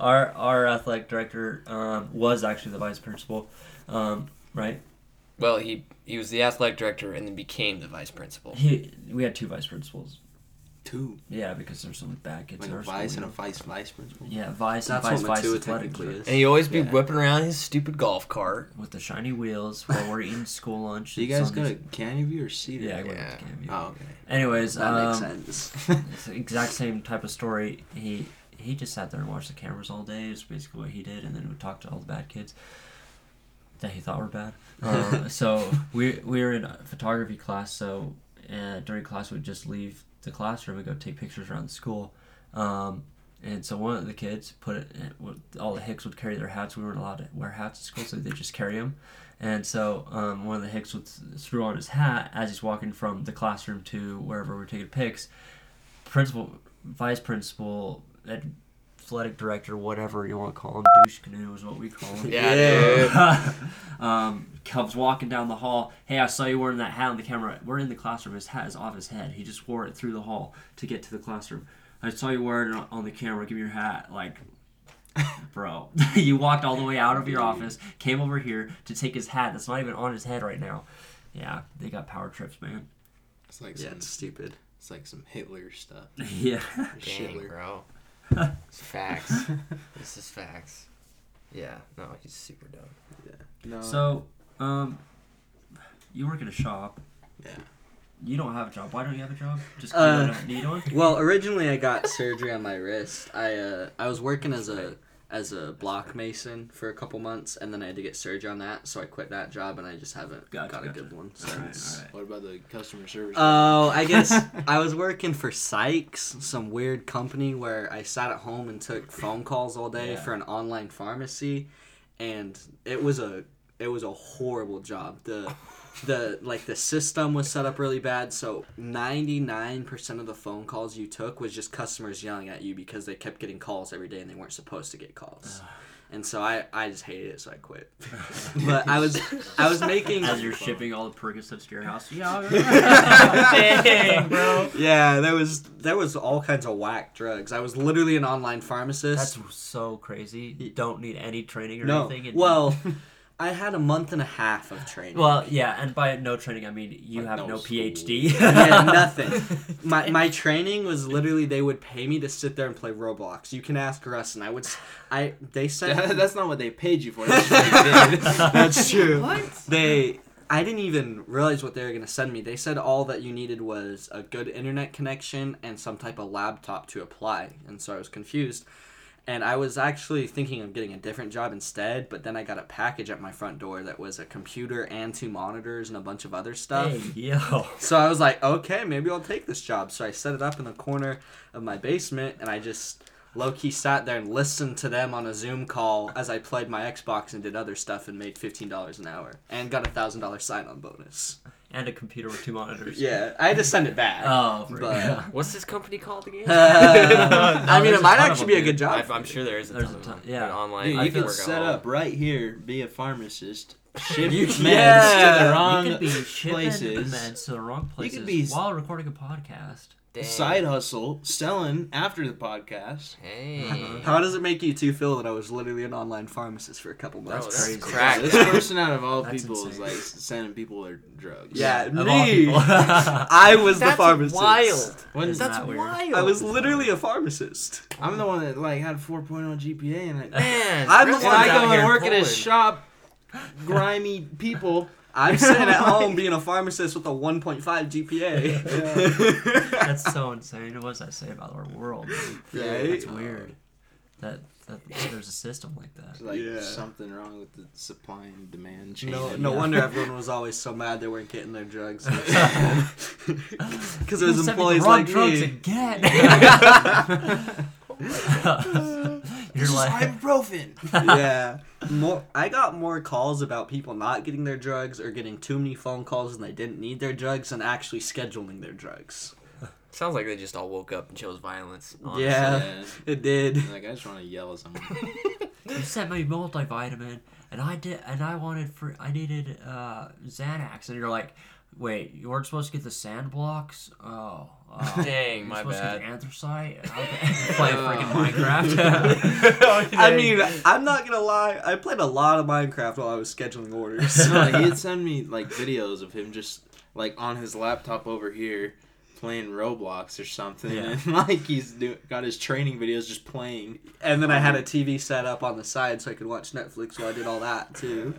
our our athletic director um, was actually the vice principal, um, right? Well, he he was the athletic director and then became the vice principal. He we had two vice principals. Two. Yeah, because there's so many bad kids. Like in a vice school, and a vice vice principal. Yeah, vice That's and vice what vice Matua athletic technically is. And he always be Yeah. whipping around his stupid golf cart. with the shiny wheels while we're eating school lunch. Do you and guys go Sundays- to Canyon View or Cedar? Yeah, I go Yeah. to Canview. Oh, okay. Anyways, That um, makes sense. it's [LAUGHS] the exact same type of story. He he just sat there and watched the cameras all day. Is basically what he did, and then would talk to all the bad kids that he thought were bad. Uh, [LAUGHS] so we we were in a photography class. So during class, we'd just leave the classroom and go take pictures around the school. Um, and so one of the kids put it. All the Hicks would carry their hats. We weren't allowed to wear hats at school, so they just carry them. And so um, one of the Hicks would screw on his hat as he's walking from the classroom to wherever we're taking pics. Principal, vice principal, athletic director, whatever you want to call him, douche canoe is what we call him. Yeah, Yeah. dude. [LAUGHS] um, comes walking down the hall. Hey, I saw you wearing that hat on the camera. We're in the classroom. His hat is off his head. He just wore it through the hall to get to the classroom. I saw you wearing it on- on the camera. Give me your hat. Like, [LAUGHS] bro, [LAUGHS] you walked all the way out of your office, came over here to take his hat that's not even on his head right now. Yeah, they got power trips, man. It's like yeah, some, it's stupid. it's like some Hitler stuff. yeah. Dang, Schindler. bro. It's facts. this is facts. Yeah, no, he's super dumb. Yeah. No. So, um, you work at a shop. Yeah. You don't have a job. Why don't you have a job? Just 'cause you Uh, don't need one? Well, originally I got surgery on my wrist. I uh, I was working as a as a block mason for a couple months, and then I had to get surgery on that, so I quit that job, and I just haven't Gotcha, got a gotcha. good one Alright, since. alright. What about the customer service? Oh, I guess [LAUGHS] I was working for Sykes, some weird company where I sat at home and took phone calls all day Yeah. for an online pharmacy, and it was a it was a horrible job. The the like the system was set up really bad, so ninety nine percent of the phone calls you took was just customers yelling at you because they kept getting calls every day and they weren't supposed to get calls. And so I, I just hated it, so I quit. [LAUGHS] but I was I was making As you're shipping all the Percocets to your house. Yeah. [LAUGHS] Dang, bro. Yeah, there was there was all kinds of whack drugs. I was literally an online pharmacist. That's so crazy. You don't need any training or no, anything. and- well, [LAUGHS] I had a month and a half of training. Well, yeah, and by no training, I mean you Like have no no. PhD. yeah, nothing. [LAUGHS] My my training was literally they would pay me to sit there and play Roblox. You can ask Russ, and I would. s- I they said [LAUGHS] That's not what they paid you for. That's what they did. [LAUGHS] That's true. What? They. I didn't even realize what they were gonna send me. They said all that you needed was a good internet connection and some type of laptop to apply, and so I was confused. And I was actually thinking of getting a different job instead, but then I got a package at my front door that was a computer and two monitors and a bunch of other stuff. hey, yo. [LAUGHS] So I was like, okay, maybe I'll take this job. So I set it up in the corner of my basement and I just low key sat there and listened to them on a Zoom call as I played my Xbox and did other stuff and made $15 an hour and got a $1,000 sign on bonus. And a computer with two monitors. [LAUGHS] Yeah, I had to send it back. Oh, But- yeah. [LAUGHS] What's this company called again? Uh, [LAUGHS] I mean, it might actually them, be a good job. I, for I'm sure there is a There's ton a of ton- them. yeah. An online. Dude, you feel could work at set up right here, be a pharmacist, ship You- meds yeah. to the wrong you could be places. meds to the wrong places could be- while recording a podcast. Dang. Side hustle, selling after the podcast. Hey. How does it make you two feel that I was literally an online pharmacist for a couple Bro, months? that's crazy. crack. This person out of all That's people is like sending people their drugs. Yeah, Of me. [LAUGHS] I was the pharmacist. wild. When, Isn't That's that weird? wild. I was literally a pharmacist. I'm the one that like had a 4.0 GPA and I, Man, I'm the Chris one I out go here and work at pulling. his shop, grimy people. I'm [LAUGHS] sitting at home being a pharmacist with a 1.5 GPA. That's so insane. What does that say about our world? dude? Right? That's weird. That, that there's a system like There's that. like Yeah. something wrong with the supply and demand chain. No, Yeah. no wonder [LAUGHS] everyone was always so mad they weren't getting their drugs. [LAUGHS] Because there's You was sent me the employees wrong like drugs me. again. You're This is ibuprofen. [LAUGHS] yeah, more. I got more calls about people not getting their drugs or getting too many phone calls and they didn't need their drugs and actually scheduling their drugs. Sounds like they just all woke up and chose violence. honestly. Yeah, Yeah. [LAUGHS] it did. Like I just want to yell at someone. [LAUGHS] you sent me multivitamin, and I did, and I wanted for, I needed uh, Xanax, and you're like, wait, you weren't supposed to get the sand blocks? Oh, oh. Dang, You're my supposed bad. to get the anthracite? Okay. [LAUGHS] Play freaking Minecraft. [LAUGHS] I mean, I'm not gonna lie. I played a lot of Minecraft while I was scheduling orders. [LAUGHS] no, like he'd send me like videos of him just like on his laptop over here playing Roblox or something, Yeah. and like he's do- got his training videos just playing. and then I had a TV set up on the side so I could watch Netflix while I did all that too.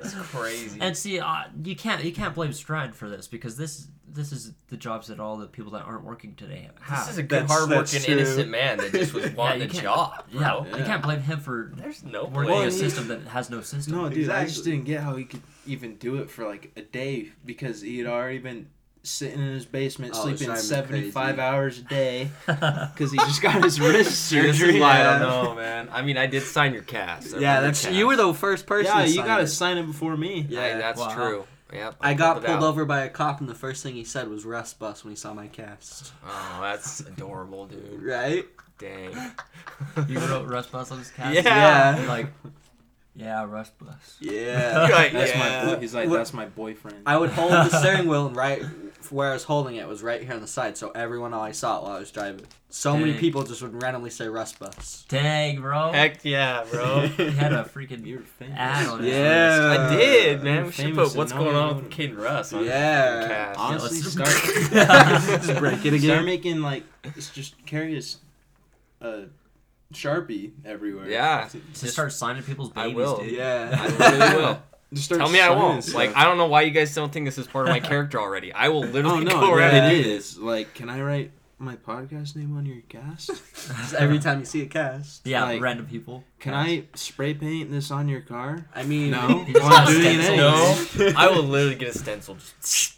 It's crazy. And see, uh, you can't you can't blame Stride for this because this this is the jobs that all the people that aren't working today have. this is a good, That's- hardworking, innocent man that just was [LAUGHS] wanting you a can't- job. yeah, Bro. you can't blame him for There's no working Well, a and place. he- system that has no system. No, dude, I just didn't get how he could even do it for like a day because he had already been sitting in his basement Oh, sleeping 75 crazy. hours a day [LAUGHS] because he just got his [LAUGHS] wrist This surgery. is I don't know, man. I mean, I did sign your cast. I Yeah, that's cast. you were the first person. Yeah, to you sign gotta it. sign it before me. Yeah. Hey, that's Wow. true. Yep. I got pulled out. over by a cop, and the first thing he said was "Rust bus" when he saw my cast. Oh, that's adorable, dude. Right? Dang. you wrote Rust Bus on his cast. Yeah. [LAUGHS] You're like, yeah, Rust Bus. Yeah. Like, That's yeah. my. Boy, he's like, What- that's my boyfriend. I would hold the steering wheel, and right where I was holding it was right here on the side, so everyone always saw it while I was driving. So many people just would randomly say "Rust bus." Dang, bro. Heck yeah, bro. [LAUGHS] He had a freaking You're famous. ad on his Yeah. I did, man. We should put what's going on knows. with Kid Russ on Yeah. the cast. Honestly, let's- start [LAUGHS] [LAUGHS] Just break it again. start again. making like it's just carry a, s- a sharpie everywhere. Yeah. To start signing people's babies, I will. dude. Yeah. I literally will. Just Tell me I won't. stuff. Like I don't know why you guys don't think this is part of my [LAUGHS] character already. I will Oh literally no, go around yeah. and it do is. Like, can I write my podcast name on your cast? [LAUGHS] Every time you see a cast. [LAUGHS] Yeah, Like, random people. Can I spray paint this on your car? I mean, No. You just I'm doing it No, I will literally get a stencil. Just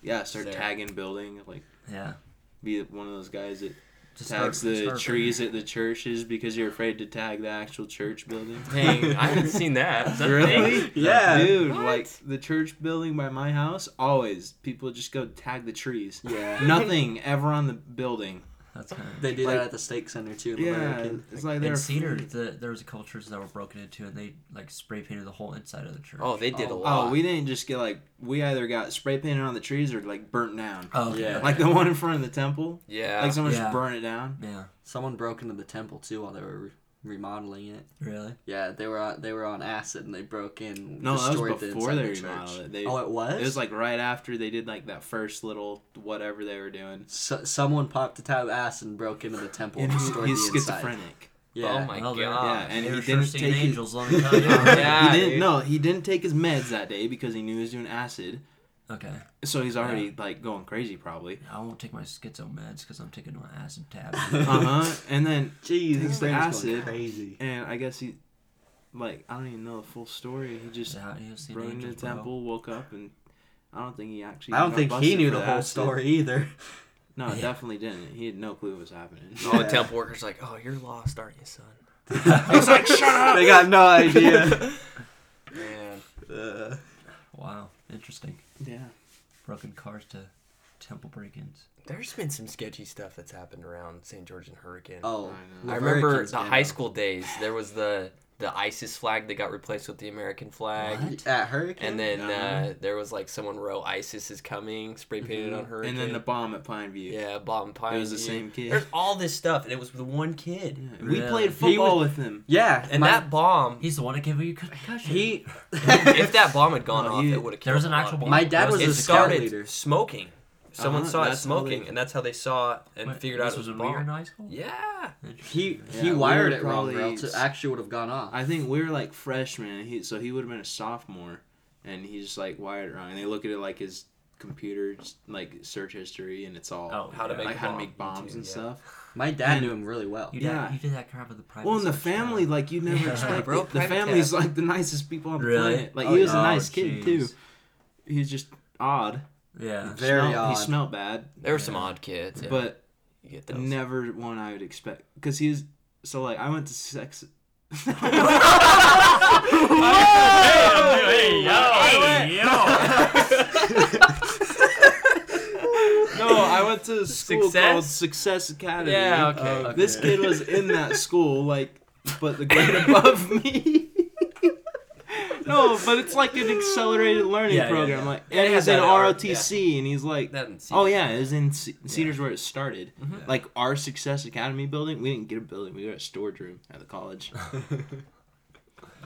Yeah, start There. tagging building. Like, Yeah. be one of those guys that Just tags start- the start- trees at the churches because you're afraid to tag the actual church building. dang, I haven't [LAUGHS] seen that. Is that Really? Yeah. Dude, What? like the church building by my house, always people just go tag the trees. Yeah. Nothing ever on the building. That's kind of. They do Like- that at the stake center too. In Yeah, American. it's like in they're Cedar, afraid. the, there was a cultures that were broken into, and they like spray painted the whole inside of the church. Oh, they did a Oh, lot. Oh, we didn't just get like we either got spray painted on the trees or like burnt down. Oh, okay. Yeah. Like the one in front of the temple. yeah. Like someone Yeah. just burned it down. yeah. Someone broke into the temple too while they were remodeling it. Really? Yeah, they were on, they were on acid and they broke in. No, that was before inside they of the remodeled it. They, oh, it was. It was like right after they did like that first little whatever they were doing. So, someone popped a tab of acid and broke into the temple and And destroyed he's the inside. schizophrenic. Yeah. Oh my Well, god. Yeah, and he didn't seeing take his- angels, let me tell you. [LAUGHS] Yeah, he didn't. dude. No, he didn't take his meds that day because he knew he was doing acid. Okay. So he's already like going crazy probably. I won't take my schizo meds because I'm taking my acid tab. [LAUGHS] Uh huh. And then [LAUGHS] Jeez, he's his the acid. crazy. and I guess he, like I don't even know the full story. He just Yeah, he rode into angels, the bro. temple, woke up, and I don't think he actually. I don't think he knew for the whole acid. story either. [LAUGHS] No, Yeah. definitely didn't. He had no clue what was happening. All the temple workers like, oh, you're lost, aren't you, son? He's like, shut up. they got no idea. Man. uh, Wow, interesting. Yeah. Broken cars to temple break-ins. There's been some sketchy stuff that's happened around St. George and Hurricane. oh, I know. I remember hurricanes the high out. school days. There was the the ISIS flag that got replaced with the American flag. What? at Hurricane. And then Uh-huh. uh, there was like someone wrote "ISIS is coming" spray painted on Hurricane. And then the bomb at Pine View. yeah, bomb pine. It was the same kid. There's all this stuff, and it was the one kid. Yeah, We Really? played football was- with him. yeah, And my- that bomb, He's the one that gave you concussion. he. if that bomb had gone No, off, he- it would have killed. There was an actual bomb? My dad was it a scout leader. smoking. Someone Uh-huh, saw it smoking, they- and that's how they saw it and Wait, figured out it was a when we in bomb. high school. Yeah. He Yeah, he we wired were it wrong, or probably- else it actually would have gone off. I think we were like freshmen. He so he would have been a sophomore, and he just like wired it wrong. And they look at it like his computer like search history, and it's all Oh, How to make like a how to make bombs YouTube, and yeah. stuff. My dad And- knew him really well. You Yeah. did, you did that crap with the private. Well, in the family, tab. like you never Yeah. expect Bro. The family's tab. like the nicest people on the Really? planet. Like Oh, he was a nice Oh, kid too. He was just odd. Yeah. Very Smelled- odd. He smelled bad, There were some odd kids, yeah. but you get those. never one I would expect. Because he was so like I went to sex. Hey, [LAUGHS] No, I went to a school Success? called Success Academy. Yeah, okay. Oh, This kid was in that school, like, but the grade [LAUGHS] above me. No, but it's like an accelerated learning Yeah, yeah, program. yeah. Like, Yeah, and they he's had in that ROTC, and he's like, That oh yeah, it was in C- Cedars where it started. Mhm. Like our Success Academy building, we didn't get a building; we got a storage room at the college. [LAUGHS]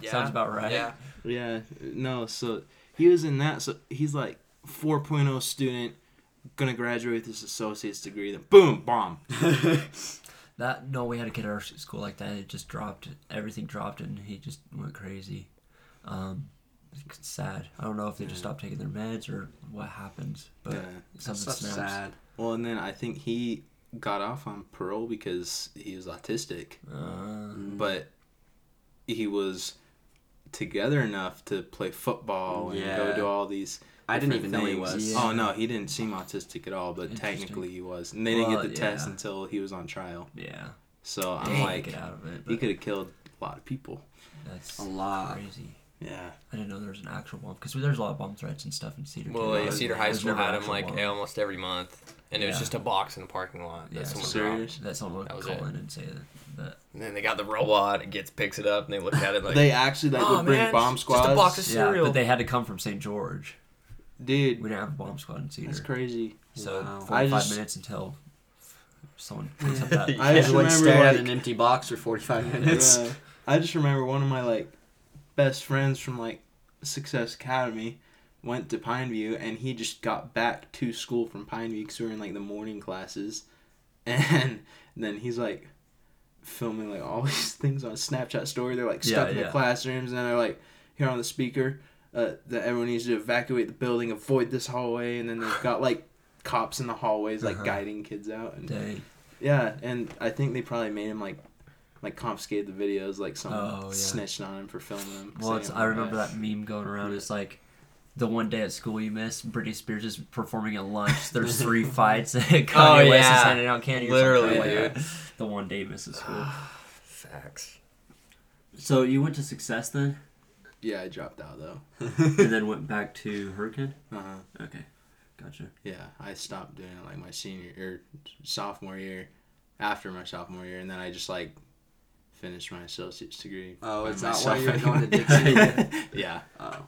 Yeah. Sounds about right. Yeah. yeah, no, so he was in that. So he's like 4.0 student, gonna graduate with his associate's degree. Then boom, bomb. [LAUGHS] That no, we had a kid at our school like that. It just dropped. Everything dropped, and he just went crazy. Um, it's sad. I don't know if they just stopped taking their meds or what happens, but Yeah. something That's sad. Well, and then I think he got off on parole because he was autistic, Uh, but he was together enough to play football and go do all these. I didn't different even know he was. Yeah. Oh no, he didn't seem autistic at all, but technically he was. And they didn't Well, get the test until he was on trial. yeah. So I'm Dang, like, get out of it. he could have killed a lot of people. That's A lot. crazy. Yeah. I didn't know there was an actual bomb because there's a lot of bomb threats and stuff in Cedar. Well, too. yeah, but Cedar High School had them like bomb. almost every month, and it was Yeah. just a box in the parking lot that Yeah, someone so- dropped. Serious? that someone would That was call it. in and say that. that And then they got the robot. It gets picks it up, and they look at it like, they actually like "Oh would bring man, bomb just squads. a box of yeah, cereal." but they had to come from St. George. Dude, We didn't have a bomb squad in Cedar. that's crazy. So Wow. 45 just- minutes until someone [LAUGHS] picks up that. I just Everyone remember, stared at like- an empty box for 45 [LAUGHS] minutes. Yeah. I just remember one of my like best friends from like Success Academy went to Pine View and he just got back to school from Pine View because we were in like the morning classes, [LAUGHS] and then he's like filming like all [LAUGHS] these things on a Snapchat story. They're like stuck Yeah, in yeah. the classrooms and they're like here on the speaker uh, that everyone needs to evacuate the building, avoid this hallway, and then they've got like cops in the hallways like Uh-huh. guiding kids out and Dang. yeah, and I think they probably made him like, like confiscate the videos, like someone Oh, yeah. snitched on him for filming them. Well, it's, I remember that. that meme going around. It's like the one day at school you miss. Britney Spears is performing at lunch. There's three [LAUGHS] fights. [LAUGHS] Kanye Oh, West yeah. is handing out candy. Literally, like dude. that. The one day you miss school. [SIGHS] Facts. so you went to Success then, Yeah, I dropped out though. [LAUGHS] and then went back to Hurricane. Uh huh. Okay, gotcha. Yeah, I stopped doing it like my senior or sophomore year, after my sophomore year, and then I just like finished my associate's degree. Oh, it's not why you were going to [LAUGHS] anyway. Dixie? [LAUGHS] yeah. Oh.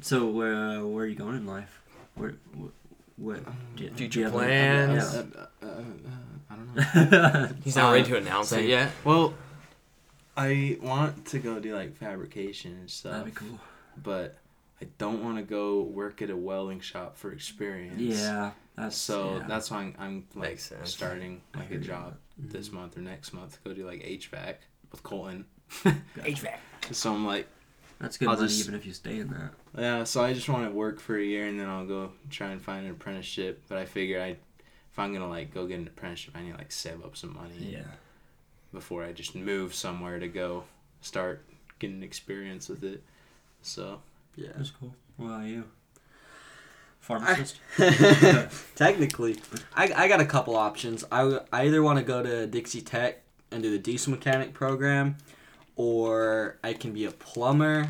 So where uh, where are you going in life? Where what? what do you- do Future you have plans? Any, Uh, uh, uh, uh, I don't know. [LAUGHS] He's not Uh, ready to announce same. it yet. Well, I want to go do like fabrication and stuff, That'd be cool. but I don't want to go work at a welding shop for experience. Yeah, that's So yeah. that's why I'm, I'm like starting like hear a you. job this month or next month. to Go do like HVAC with Colton. [LAUGHS] HVAC. So I'm like, that's good I'll money just- even if you stay in that. yeah. So I just want to work for a year and then I'll go try and find an apprenticeship. But I figure I, if I'm gonna like go get an apprenticeship, I need to like save up some money Yeah. before I just move somewhere to go start getting experience with it. So Yeah. That's cool. What about you? Pharmacist? [LAUGHS] Technically, I, I got a couple options. I, I either want to go to Dixie Tech and do the diesel mechanic program, or I can be a plumber.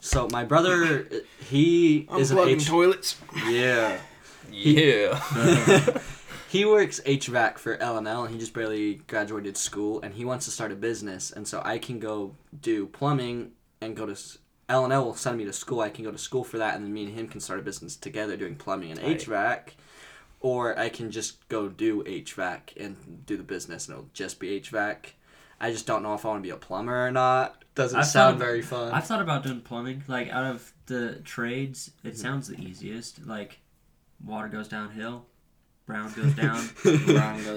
So my brother, he is an H- toilets. yeah. [LAUGHS] Yeah. [LAUGHS] [LAUGHS] he works HVAC for L&L and he just barely graduated school and he wants to start a business and so I can go do plumbing and go to s- L&L will send me to school. I can go to school for that and then me and him can start a business together doing plumbing and Right. HVAC. Or I can just go do HVAC and do the business and it'll just be HVAC. I just don't know if I want to be a plumber or not. Doesn't I've sound thought- very fun. I've thought about doing plumbing. Like out of the trades, Mm-hmm. it sounds the easiest. Like water goes downhill, brown goes down. [LAUGHS]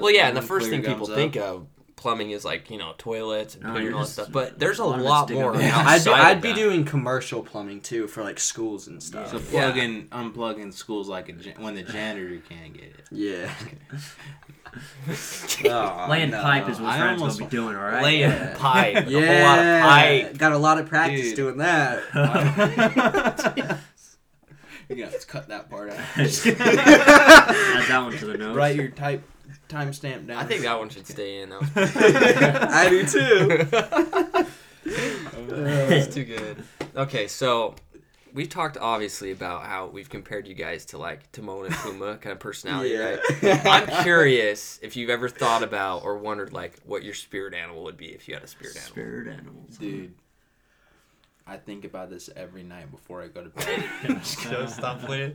Well, yeah, and the first thing people think of plumbing is like you know toilets and No, putting all that stuff, but there's a a lot of it's lot digging more. up. I'd be, I'd be doing commercial plumbing too for like schools and stuff. So Yeah. plugging, unplugging schools like a when the janitor can't get it. Yeah. [LAUGHS] oh, Laying no. pipe is what I Fran's almost- gonna be doing, all right? laying Yeah. pipe, Yeah, a lot of pipe. got a lot of practice Dude. doing that. [LAUGHS] [LAUGHS] You're gonna have to cut that part out. Add that one to the notes. Write your type timestamp down. I think that one should stay in. That [LAUGHS] [LAUGHS] I do too. It's [LAUGHS] too good. Okay, so we've talked obviously about how we've compared you guys to like Timon and Pumbaa kind of personality, right? I'm curious if you've ever thought about or wondered like what your spirit animal would be if you had a spirit animal. Spirit animals. dude. I think about this every night before I go to bed. stop playing.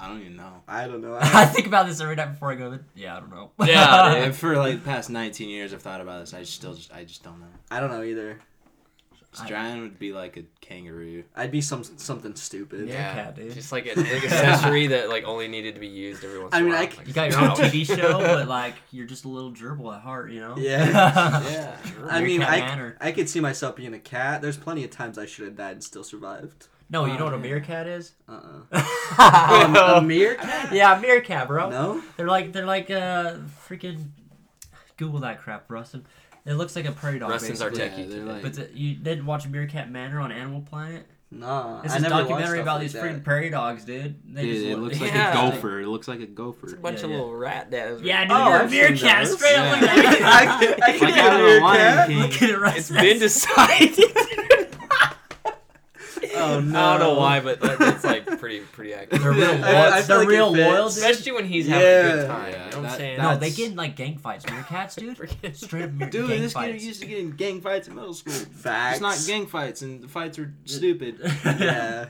I don't even know. I don't know. [LAUGHS] I I, think about this every night before I go to bed. Yeah, I don't know. Yeah, [LAUGHS] And for like the [LAUGHS] past 19 years, I've thought about this. I still just, I just don't know. I don't know either. Stratton would be like a kangaroo. I'd be some something stupid. Yeah. cat, dude. just like an like accessory that like only needed to be used every once. I in mean, a while. I c- Like, You got your own TV show, but like you're just a little gerbil at heart, you know? Yeah. Yeah. I mean, Meerkat I, I could see myself being a cat. There's plenty of times I should have died and still survived. No, you know Oh, what a meerkat is? Uh-uh. yeah, [LAUGHS] a, a meerkat? a meerkat, bro. No. They're like they're like uh freaking Google that crap, Ruston. It looks like a prairie dog. Ruston's our basically. techie they're today. like- But the, you didn't watch Meerkat Manor on Animal Planet? Nah. It's I never watched documentary about like these freaking prairie dogs, dude. They Dude, just it look- looks [LAUGHS] like Yeah. a gopher. It looks like a gopher. a bunch Yeah, of yeah. little rat dads. Yeah, dude, Oh, you're a I've seen meerkat. those. Straight Yeah. up [LAUGHS] look at I can, I can Like get out of a the Lion meerkat. King. Look at it, It's Ruston. been decided. Oh, no. [LAUGHS] I don't know why, but that, that's like pretty pretty accurate. They're real [LAUGHS] I- I They're like real loyal, dude. Especially when he's having a good time. Yeah, you know what I'm that- saying? No, they get in like gang fights. Meerkats, dude. [LAUGHS] Straight up Dude, gang this kid used to get in gang fights in middle school. Facts. It's not gang fights, and the fights are stupid. Yeah.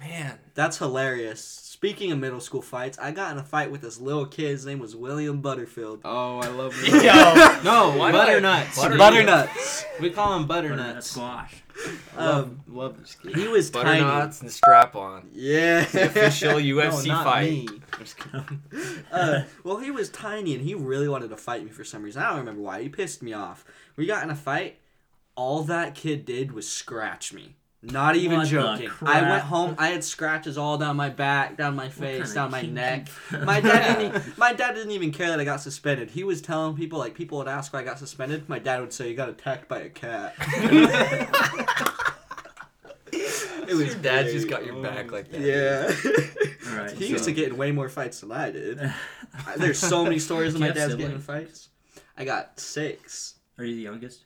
Man, That's hilarious. Speaking of middle school fights, I got in a fight with this little kid. His name was William Butterfield. Oh, I love [LAUGHS] Yo. No, Why butternuts. Butter- Butternuts. We call him Butternut butternuts. squash. Love, Um, love this kid. he was tiny. butternuts and strap on. Yeah. The official [LAUGHS] UFC no, not fight. Me. I'm just kidding. [LAUGHS] uh, well, he was tiny and he really wanted to fight me for some reason. I don't remember why. He pissed me off. We got in a fight. All that kid did was scratch me. Not even What joking. I went home. I had scratches all down my back, down my face, kinda down my neck. [LAUGHS] My dad didn't. My dad didn't even care that I got suspended. He was telling people like people would ask why I got suspended. My dad would say you got attacked by a cat. [LAUGHS] it was Your dad great. just got your back like that. Yeah. All right. he used to get in way more fights than I did. [LAUGHS] There's so many stories of my you have dad's getting in fights. I got six. Are you the youngest?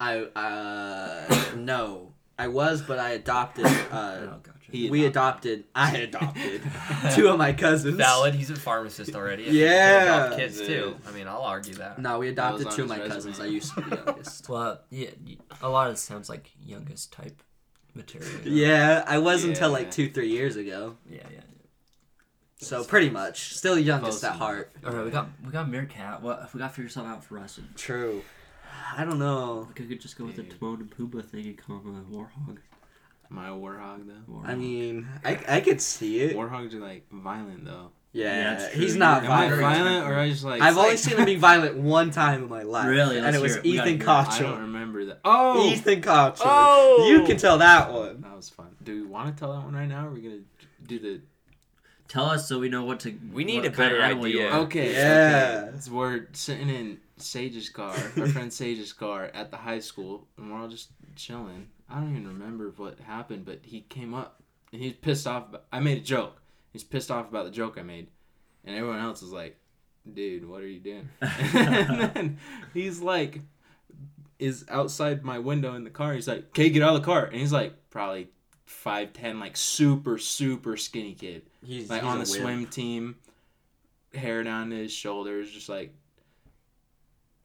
I uh no. I was, but I adopted. [LAUGHS] Uh, oh, gotcha. He we adopted. I adopted [LAUGHS] two of my cousins. Valid. He's a pharmacist already. Yeah. he can adopt kids Yeah. too. I mean, I'll argue that. No, we adopted two of my his cousins. I used to be the youngest. [LAUGHS] Well, yeah, y- a lot of it sounds like youngest type material. you yeah, I was until like two, three years ago. Yeah, yeah. So pretty much, still youngest Close at enough. heart. All right, we got we got meerkat. What we got to figure something out for us. True. I don't know. I could just go with the Dude. Timon and Pumbaa thing and call him a Warhog. Am I a warhog though? Warhog. I mean, I I could see it. Warhogs are like violent though. Yeah, Yeah, he's not Am I violent. violent or I just like? I've only like- seen him be violent one time in my [LAUGHS] life. Really? And Let's it was it. Ethan hear. I don't remember that. Oh, Ethan Koch. Oh! You can tell that one. that was fun. Do we want to tell that one right now? Or are we gonna do the? Tell us so we know what to. We need a better kind animal you idea. Okay. Yeah. Okay. So we're sitting in Sage's car, our [LAUGHS] friend Sage's car at the high school, and we're all just chilling. I don't even remember what happened, but he came up and he's pissed off. About, I made a joke. He's pissed off about the joke I made, and everyone else was like, "Dude, what are you doing?" [LAUGHS] [LAUGHS] and then he's like, is outside my window in the car. He's like, "Okay, get out of the car," and he's like, probably five ten, like super super skinny kid He's like he's on a the wimp. swim team, hair down to his shoulders, just like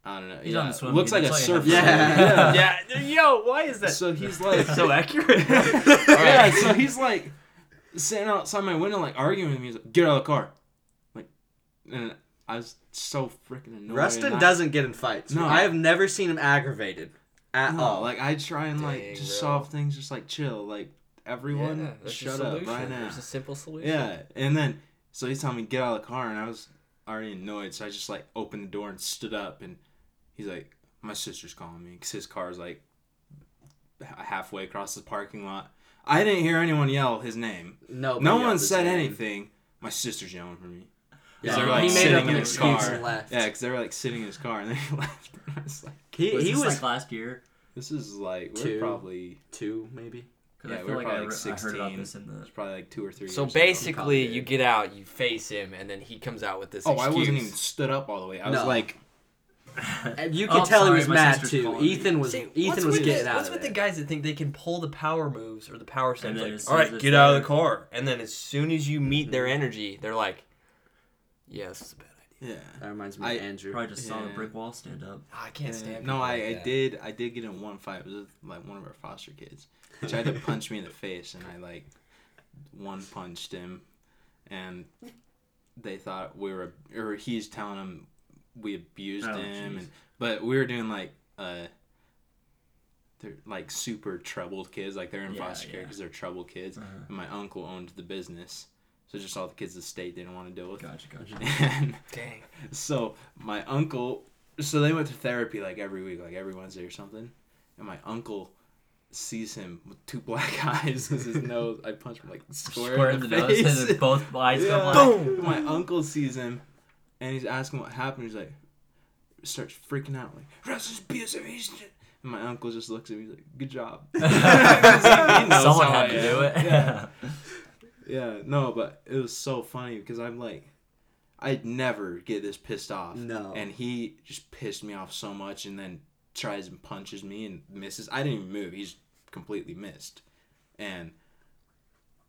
I don't know. He's yeah. on the swim Looks team, like a like a- surfer. Yeah. yeah. yeah, yo, why is that So he's like, [LAUGHS] so accurate? [LAUGHS] yeah. So he's like sitting outside my window, like arguing with me. He's like, "Get out of the car!" Like, and I was so freaking annoyed. Ruston I- doesn't get in fights. No. I have never seen him aggravated at No, all. like I try and like just bro. solve things, just like chill. Like everyone, Yeah, shut up right now. There's a simple solution. Yeah, and then so he's telling me get out of the car, and I was already annoyed, so I just like opened the door and stood up, and he's like, "My sister's calling me," because his car's like halfway across the parking lot. I didn't hear anyone yell his name. no, no one said anything. My sister's yelling for me. Yeah, They're, he made sitting up in an his excuse car. and left. Yeah, because they were like sitting in his car, and then he [LAUGHS] left. And I was like, he Was he this was like last year? "This is like we're Two. probably two maybe. 'Cause Yeah, I we feel were like I, probably, like, re- I heard about 16. this in the. it's probably like two or three." So years basically, probably you get out, you face him, and then he comes out with this. Oh, excuse. I wasn't even stood up all the way. I was No. like, [LAUGHS] And you Oh, could tell sorry, he was mad too. Ethan was See, Ethan was with getting the, out What's of with it. the guys that think they can pull the power moves or the power steps? Like, as all soon right, as it's get out of the car, and then as soon as you meet their mm-hmm. energy, they're like, "Yeah, this is a bad idea." yeah. That reminds me I- of Andrew. Probably just saw the brick wall stand up. Oh, I can't stand. No, I, like I did. I did get in one fight. It was with, like one of our foster kids. He tried to punch me in the face, and I like one punched him, and they thought we were, or he's telling him we abused Oh, him, jeez. and but we were doing like uh, they're like super troubled kids, like they're in Yeah, foster care yeah. because they're troubled kids. Uh-huh. And my uncle owned the business, so just all the kids of the state didn't want to deal with. Gotcha, gotcha. [LAUGHS] And Dang. so my uncle, so they went to therapy like every week, like every Wednesday or something. And my uncle sees him with two [LAUGHS] black eyes because his nose. I punched him like square, Square in in the, the nose, face. and both eyes go Yeah. black. Boom. My uncle sees him, and he's asking what happened. He's like, starts freaking out like, "Russ is abusive." He's And my uncle just looks at me. He's like, "Good job." [LAUGHS] he knows Someone had to do it. Yeah. Yeah, no, but it was so funny because I'm like, I'd never get this pissed off. No. And he just pissed me off so much and then tries and punches me and misses. I didn't even move. He's completely missed. And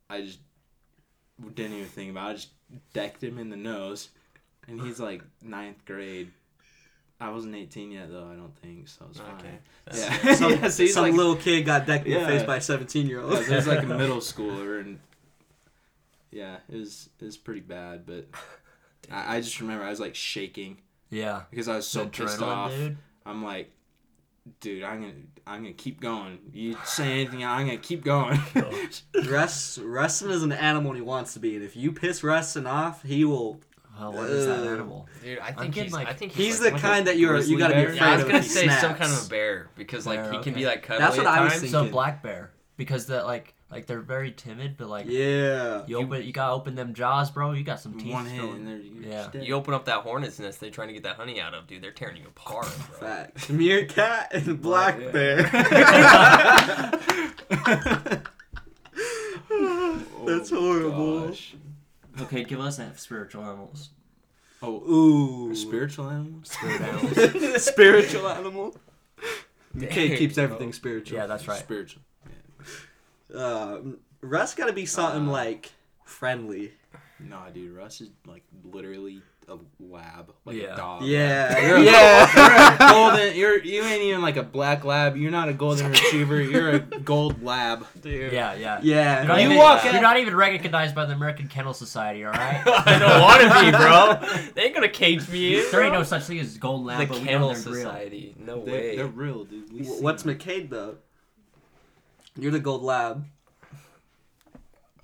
I just didn't even think about it. I just decked him in the nose. And he's like ninth grade. I wasn't 18 yet, though, I don't think, so it's fine. Okay. Yeah. some [LAUGHS] yeah, so some like, little kid got decked in Yeah. the face by a seventeen year old. yeah, so he's like a [LAUGHS] middle schooler, and yeah, it was it was pretty bad. But [LAUGHS] I, I just remember I was like shaking Yeah. because I was so The pissed off. dude. I'm like, dude, I'm gonna I'm gonna keep going. You say anything, I'm gonna keep going. [LAUGHS] Russ [LAUGHS] Ruston is an animal when he wants to be, and if you piss Ruston off, he will. Well, what is that animal? Dude, I think he's. like- I think He's like, the kind that you're you gotta be bear? afraid Yeah, I was of. gonna if he say some kind of a bear because like Bear, he can okay. be like cuddly That's what at I was times. thinking. So black bear, because the like like they're very timid, but like Yeah. you open you gotta open them jaws, bro. You got some teeth. One hit and they're you're Yeah. dead. You open up that hornet's nest they're trying to get that honey out of, dude. They're tearing you apart, bro. Facts. Meerkat and black Yeah. bear. [LAUGHS] [LAUGHS] Oh, That's horrible. gosh. Okay, give us that spiritual animals. Oh, Ooh. spiritual animals. Spirit [LAUGHS] animals. spiritual animal. Dang, Kid keeps everything spiritual. yeah, that's right. Spiritual. Uh, Russ got to be something Uh, like friendly. Nah, dude, Russ is like literally a lab, like Yeah. a dog. Yeah, You're a, yeah. you're a [LAUGHS] golden. You're you ain't even like a black lab. You're not a golden [LAUGHS] retriever. You're a gold lab. Dude. Yeah, yeah. Yeah. You're not, You even, walk you're not even recognized by the American Kennel Society, all right? [LAUGHS] I don't want to be, bro. They ain't gonna cage me in. there ain't no such thing as gold lab, the but we know Kennel they're real. Society. No They're, way. they're real, dude. We What's them. McCade though? You're the gold lab.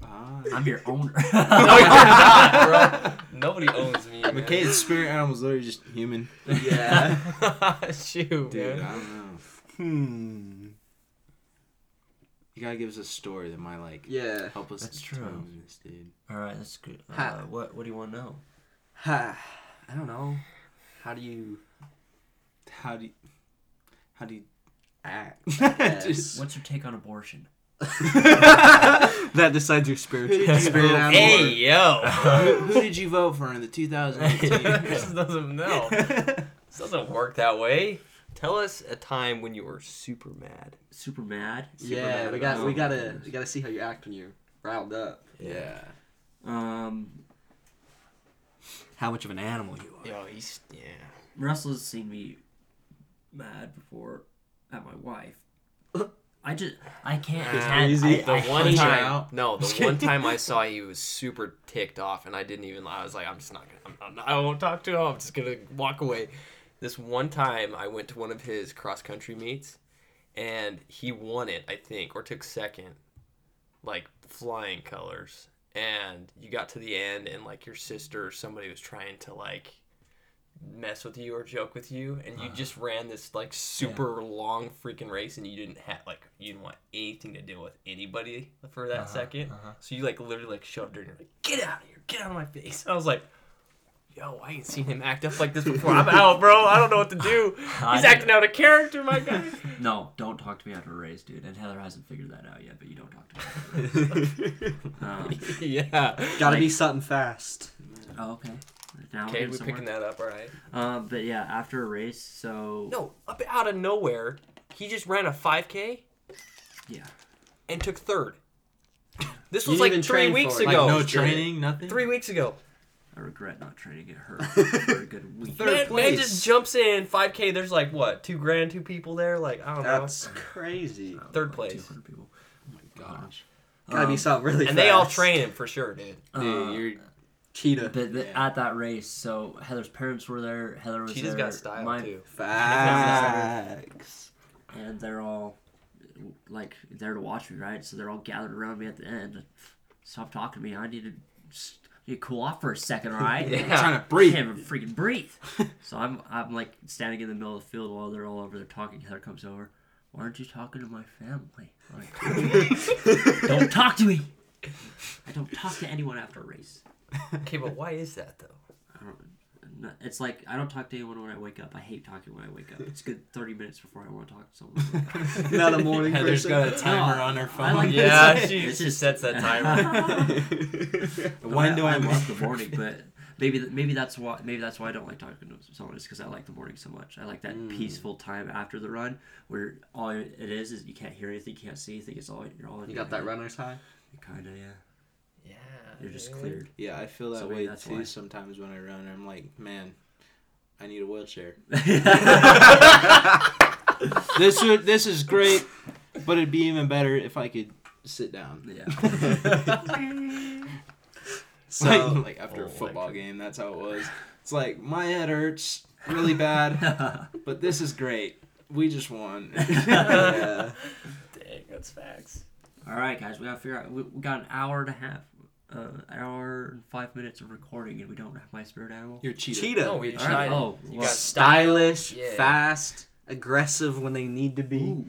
Ah. I'm your owner. [LAUGHS] [LAUGHS] no, you're not, bro. [LAUGHS] Nobody owns me. man. McCade's spirit animals literally just human. Yeah. Shoot, Dude, man. I don't know. hmm. You gotta give us a story that might like Yeah. help us. That's tone true. This, dude. all right, that's good. Uh, what What do you want to know? Ha. I don't know. How do you How do you, how do you act? [LAUGHS] Just- What's your take on abortion? [LAUGHS] that decides your spiritual spirit animal. Hey, yo. [LAUGHS] who, who did you vote for in the 2018? this doesn't know. This doesn't work that way. Tell us a time when you were super mad. Super mad. Yeah, mad we about got we gotta we gotta see how you act when you're riled up. yeah. Um, How much of an animal you are. Yo, he's yeah. Russell has seen me mad before at my wife. [LAUGHS] I just I can't. It's stand- crazy. I, The I one hate- time, out. no, the [LAUGHS] one time I [LAUGHS] saw you was super ticked off, and I didn't even. Lie. I was like, I'm just not gonna. I'm, I'm not, I won't talk to him. I'm just gonna walk away. This one time, I went to one of his cross country meets, and he won it, I think, or took second, like flying colors. And you got to the end, and like your sister or somebody was trying to like mess with you or joke with you, and you just ran this like super long freaking race, and you didn't have like you didn't want anything to do with anybody for that Uh-huh, 2nd uh-huh. So you like literally like shoved her, and you're like, "Get out of here! Get out of my face!" And [LAUGHS] I was like. Yo, I ain't seen him act up like this before. I'm out, bro. I don't know what to do. [LAUGHS] He's acting out of character, my guy. [LAUGHS] No, don't talk to me after a race, dude. And Heather hasn't figured that out yet, but you don't talk to me. After a race. um, yeah. Gotta be something fast. oh, okay. Now we're Okay, getting we somewhere. picking that up, all right? Um, but yeah, after a race, so No, up out of nowhere, he just ran a 5K yeah, and took third. This was like three weeks for it. Like ago. no training, nothing. Three weeks ago. I regret not trying to get hurt for a [LAUGHS] good week. Third Man, man just jumps in 5K. There's like what, two grand, two people there. Like I don't That's crazy. Uh, Third like place. 200 people. Oh my gosh. Gotta be Um, something really know. fast. And they all train him for sure, dude. Dude, uh, you're Cheetah. But the, Yeah. at that race, so Heather's parents were there. Heather was Cheetah's there. got style my- too. Facts. and they're all like there to watch me, right? So they're all gathered around me at the end. Stop talking to me. I need to, just, need to cool off for a second, all [LAUGHS] right? Yeah. I'm trying to breathe. I breathe. can't even freaking breathe. [LAUGHS] so I'm I'm like standing in the middle of the field while they're all over there talking. Heather comes over. Why aren't you talking to my family? Like, [LAUGHS] don't talk to me. I don't talk to anyone after a race. Okay, but why is that though? I don't. No- It's like I don't talk to anyone when I wake up. I hate talking when I wake up. It's good thirty minutes before I want to talk to someone. [LAUGHS] Not a morning Heather's person. got a timer on her phone. like- Yeah, It's she, just- she sets that [LAUGHS] timer. when do I, I miss love the morning, but maybe maybe that's why maybe that's why I don't like talking to someone is because I like the morning so much. I like that Mm. peaceful time after the run where all it is is you can't hear anything, you can't see anything. It's all you're all in You your got that head. runner's high? Kind of, yeah. Yeah, You're just cleared. Yeah, I feel that So way too why. sometimes when I run. I'm like, man, I need a wheelchair. [LAUGHS] this would this is great, but it'd be even better if I could sit down. Yeah. [LAUGHS] so like, like after Oh, a football electric. game, that's how it was. It's like my head hurts really bad, [LAUGHS] but this is great. We just won. yeah. Dang, that's facts. all right, guys, we gotta figure out. We, we got an hour and a half, uh, hour and five minutes of recording, and we don't have my spirit animal. You're cheating. Cheetah. No, we All tried. right. Oh, you well, got Stylish, Yeah. fast, aggressive when they need to be. Ooh.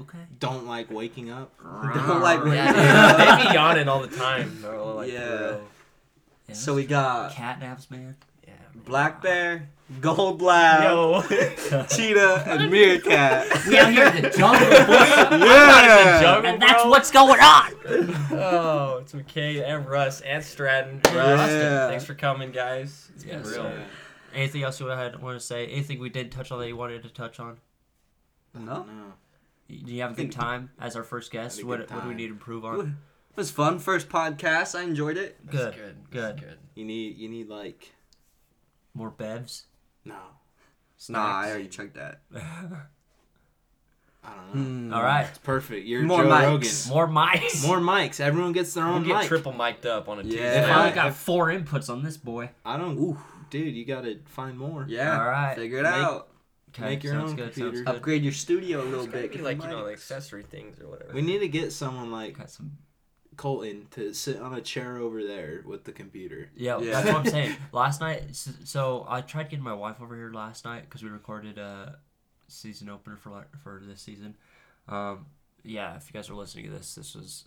Okay. Don't like waking up. [LAUGHS] Don't like when- Yeah, dude, they be yawning all the time, bro. Like, Yeah. Yeah, So we got cat naps, man. Yeah. Black Bear, Gold Lab, Yo. [LAUGHS] Cheetah, and Meerkat. We out here in the jungle, boy, [LAUGHS] yeah. jungle. and that's bro. what's going on. Oh, it's McKay and Russ and Stratton. Russ, Yeah. thanks for coming, guys. It's been Yes, real. sir. Anything else you had want to say? Anything we did touch on that you wanted to touch on? No. No. Do you have a good time as our first guest? What, what do we need to improve on? It was fun. First podcast. I enjoyed it. Good, good. good. Good. You need you need like More bevs. No, Nah, I already checked that. [LAUGHS] I don't know. Hmm. [LAUGHS] All right. It's perfect. You're More Joe mics. Rogan. More mics. More mics. Everyone gets their We'll own get mic. triple mic'd up on a Yeah. Tuesday. I Yeah. got four inputs on this boy. I don't. Ooh. Dude, you gotta find more. Yeah. All right. Figure it Make- out. Okay, Make your sounds own good. computer. Upgrade your studio a little bit. be like the you know the mics. accessory things or whatever. We need to get someone like Got some. Colton to sit on a chair over there with the computer. Yeah, Yeah. that's what I'm saying. [LAUGHS] Last night, s- so I tried getting my wife over here last night because we recorded a season opener for for this season. Um, yeah, if you guys are listening to this, this was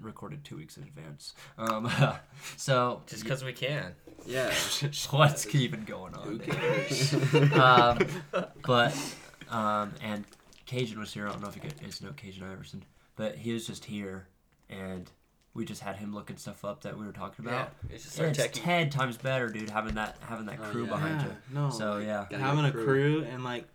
recorded two weeks in advance. Um, [LAUGHS] so just because we can. Yeah. [LAUGHS] what's even going on? Who there? cares? um, but um, and Cajun was here. I don't know if you guys know Cajun Iverson, but he was just here, and we just had him looking stuff up that we were talking Yeah, about. it's just our It's techie. ten times better, dude. Having that having that Oh, crew yeah. behind you. no. So like, yeah, having a get a crew and like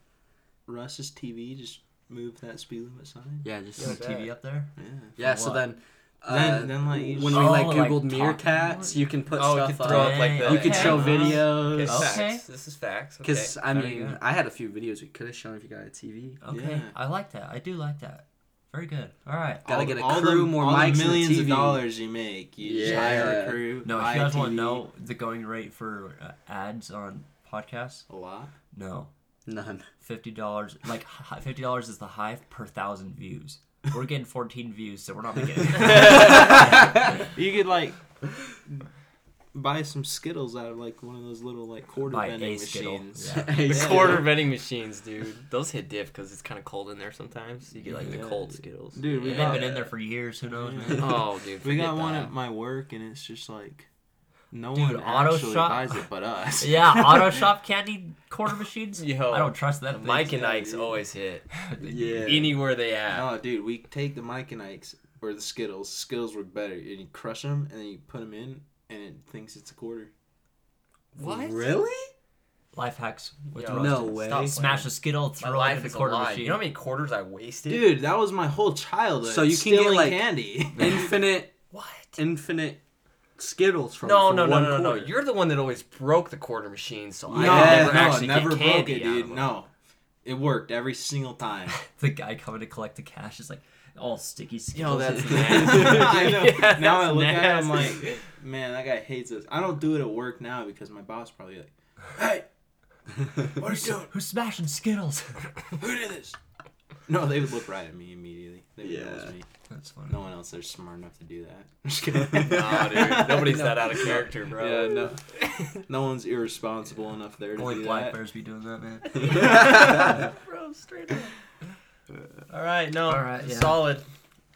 Russ's TV just move that speed limit sign. Yeah, just Is the TV up there. Yeah. yeah. So what? then, uh, Then- then, like, you when we like Oh, like googled talking meerkats, you can put Oh, stuff could throw up. up like that. You could show videos. Okay, Okay. facts. This is facts. Okay. Because I mean. I had a few videos we could have shown if you got a TV. Okay, Yeah. I like that. I do like that. Very good. All right. Gotta all, get a all crew, the, more all mics, the millions of dollars you make. You Yeah. hire a crew. No, if buy you a guys want to know the going rate for uh, ads on podcasts, a lot. no, None. fifty dollars. Like fifty dollars is the high per thousand views. We're getting fourteen views, so we're not making. [LAUGHS] [LAUGHS] You could like buy some Skittles out of like one of those little like quarter Buy vending a Skittle, machines. yeah. [LAUGHS] [LAUGHS] Hey, Yeah. Quarter vending machines, dude. Those hit diff because it's kind of cold in there sometimes. You get like Yeah. the cold Skittles. Dude, we They've got been in there for years. Who knows, Yeah. man? Oh, [LAUGHS] dude. we got forget one that. at my work, and it's just like no Dude, one Auto actually Shop- buys it but us. Yeah, auto shop candy quarter machines. Yo, I don't trust that. Mike and Ike's always hit Yeah. anywhere they at. No, dude, we take the Mike and Ike's or the Skittles. Skittles work better, and you crush them, and then you put them in, and it thinks it's a quarter. What? Really? Life hacks with Yo, Ruston. No way. Stop Smash playing. a skittle, My throw it life in the is a quarter lie. machine. You know how many quarters I wasted? Dude, that was my whole childhood. So you can get, stealing like, candy. [LAUGHS] Infinite, What? infinite Skittles from No, from no, no, one no, no, no. quarter. You're the one that always broke the quarter machine, so I no, never no, actually never get broke candy it, out of dude. them. No, it worked every single time. [LAUGHS] the guy coming to collect the cash is like all sticky Yo, skittles. that's and- [LAUGHS] nasty. [LAUGHS] I know. Yeah, now I that's look at it, I'm like, man, that guy hates us. I don't do it at work now because my boss probably like, hey, [LAUGHS] what are you doing? Who's smashing skittles? Who did this? No, they would look right at me immediately. They would know it was Yeah. me. That's funny. No one else there's smart enough to do that. Just kidding. No, dude. Nobody's No. that out of character, bro. Yeah, no. No one's irresponsible enough there to Only do black that. bears be doing that, man. bro, straight up. All right, no. All right, yeah. Solid.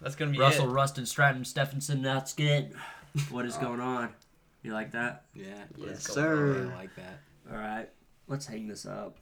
That's gonna be Russell, it. Ruston, Stratton, Stephenson. That's good. What is going on? You like that? Yeah. yes, going I sir. like that. All right. Let's hang this up.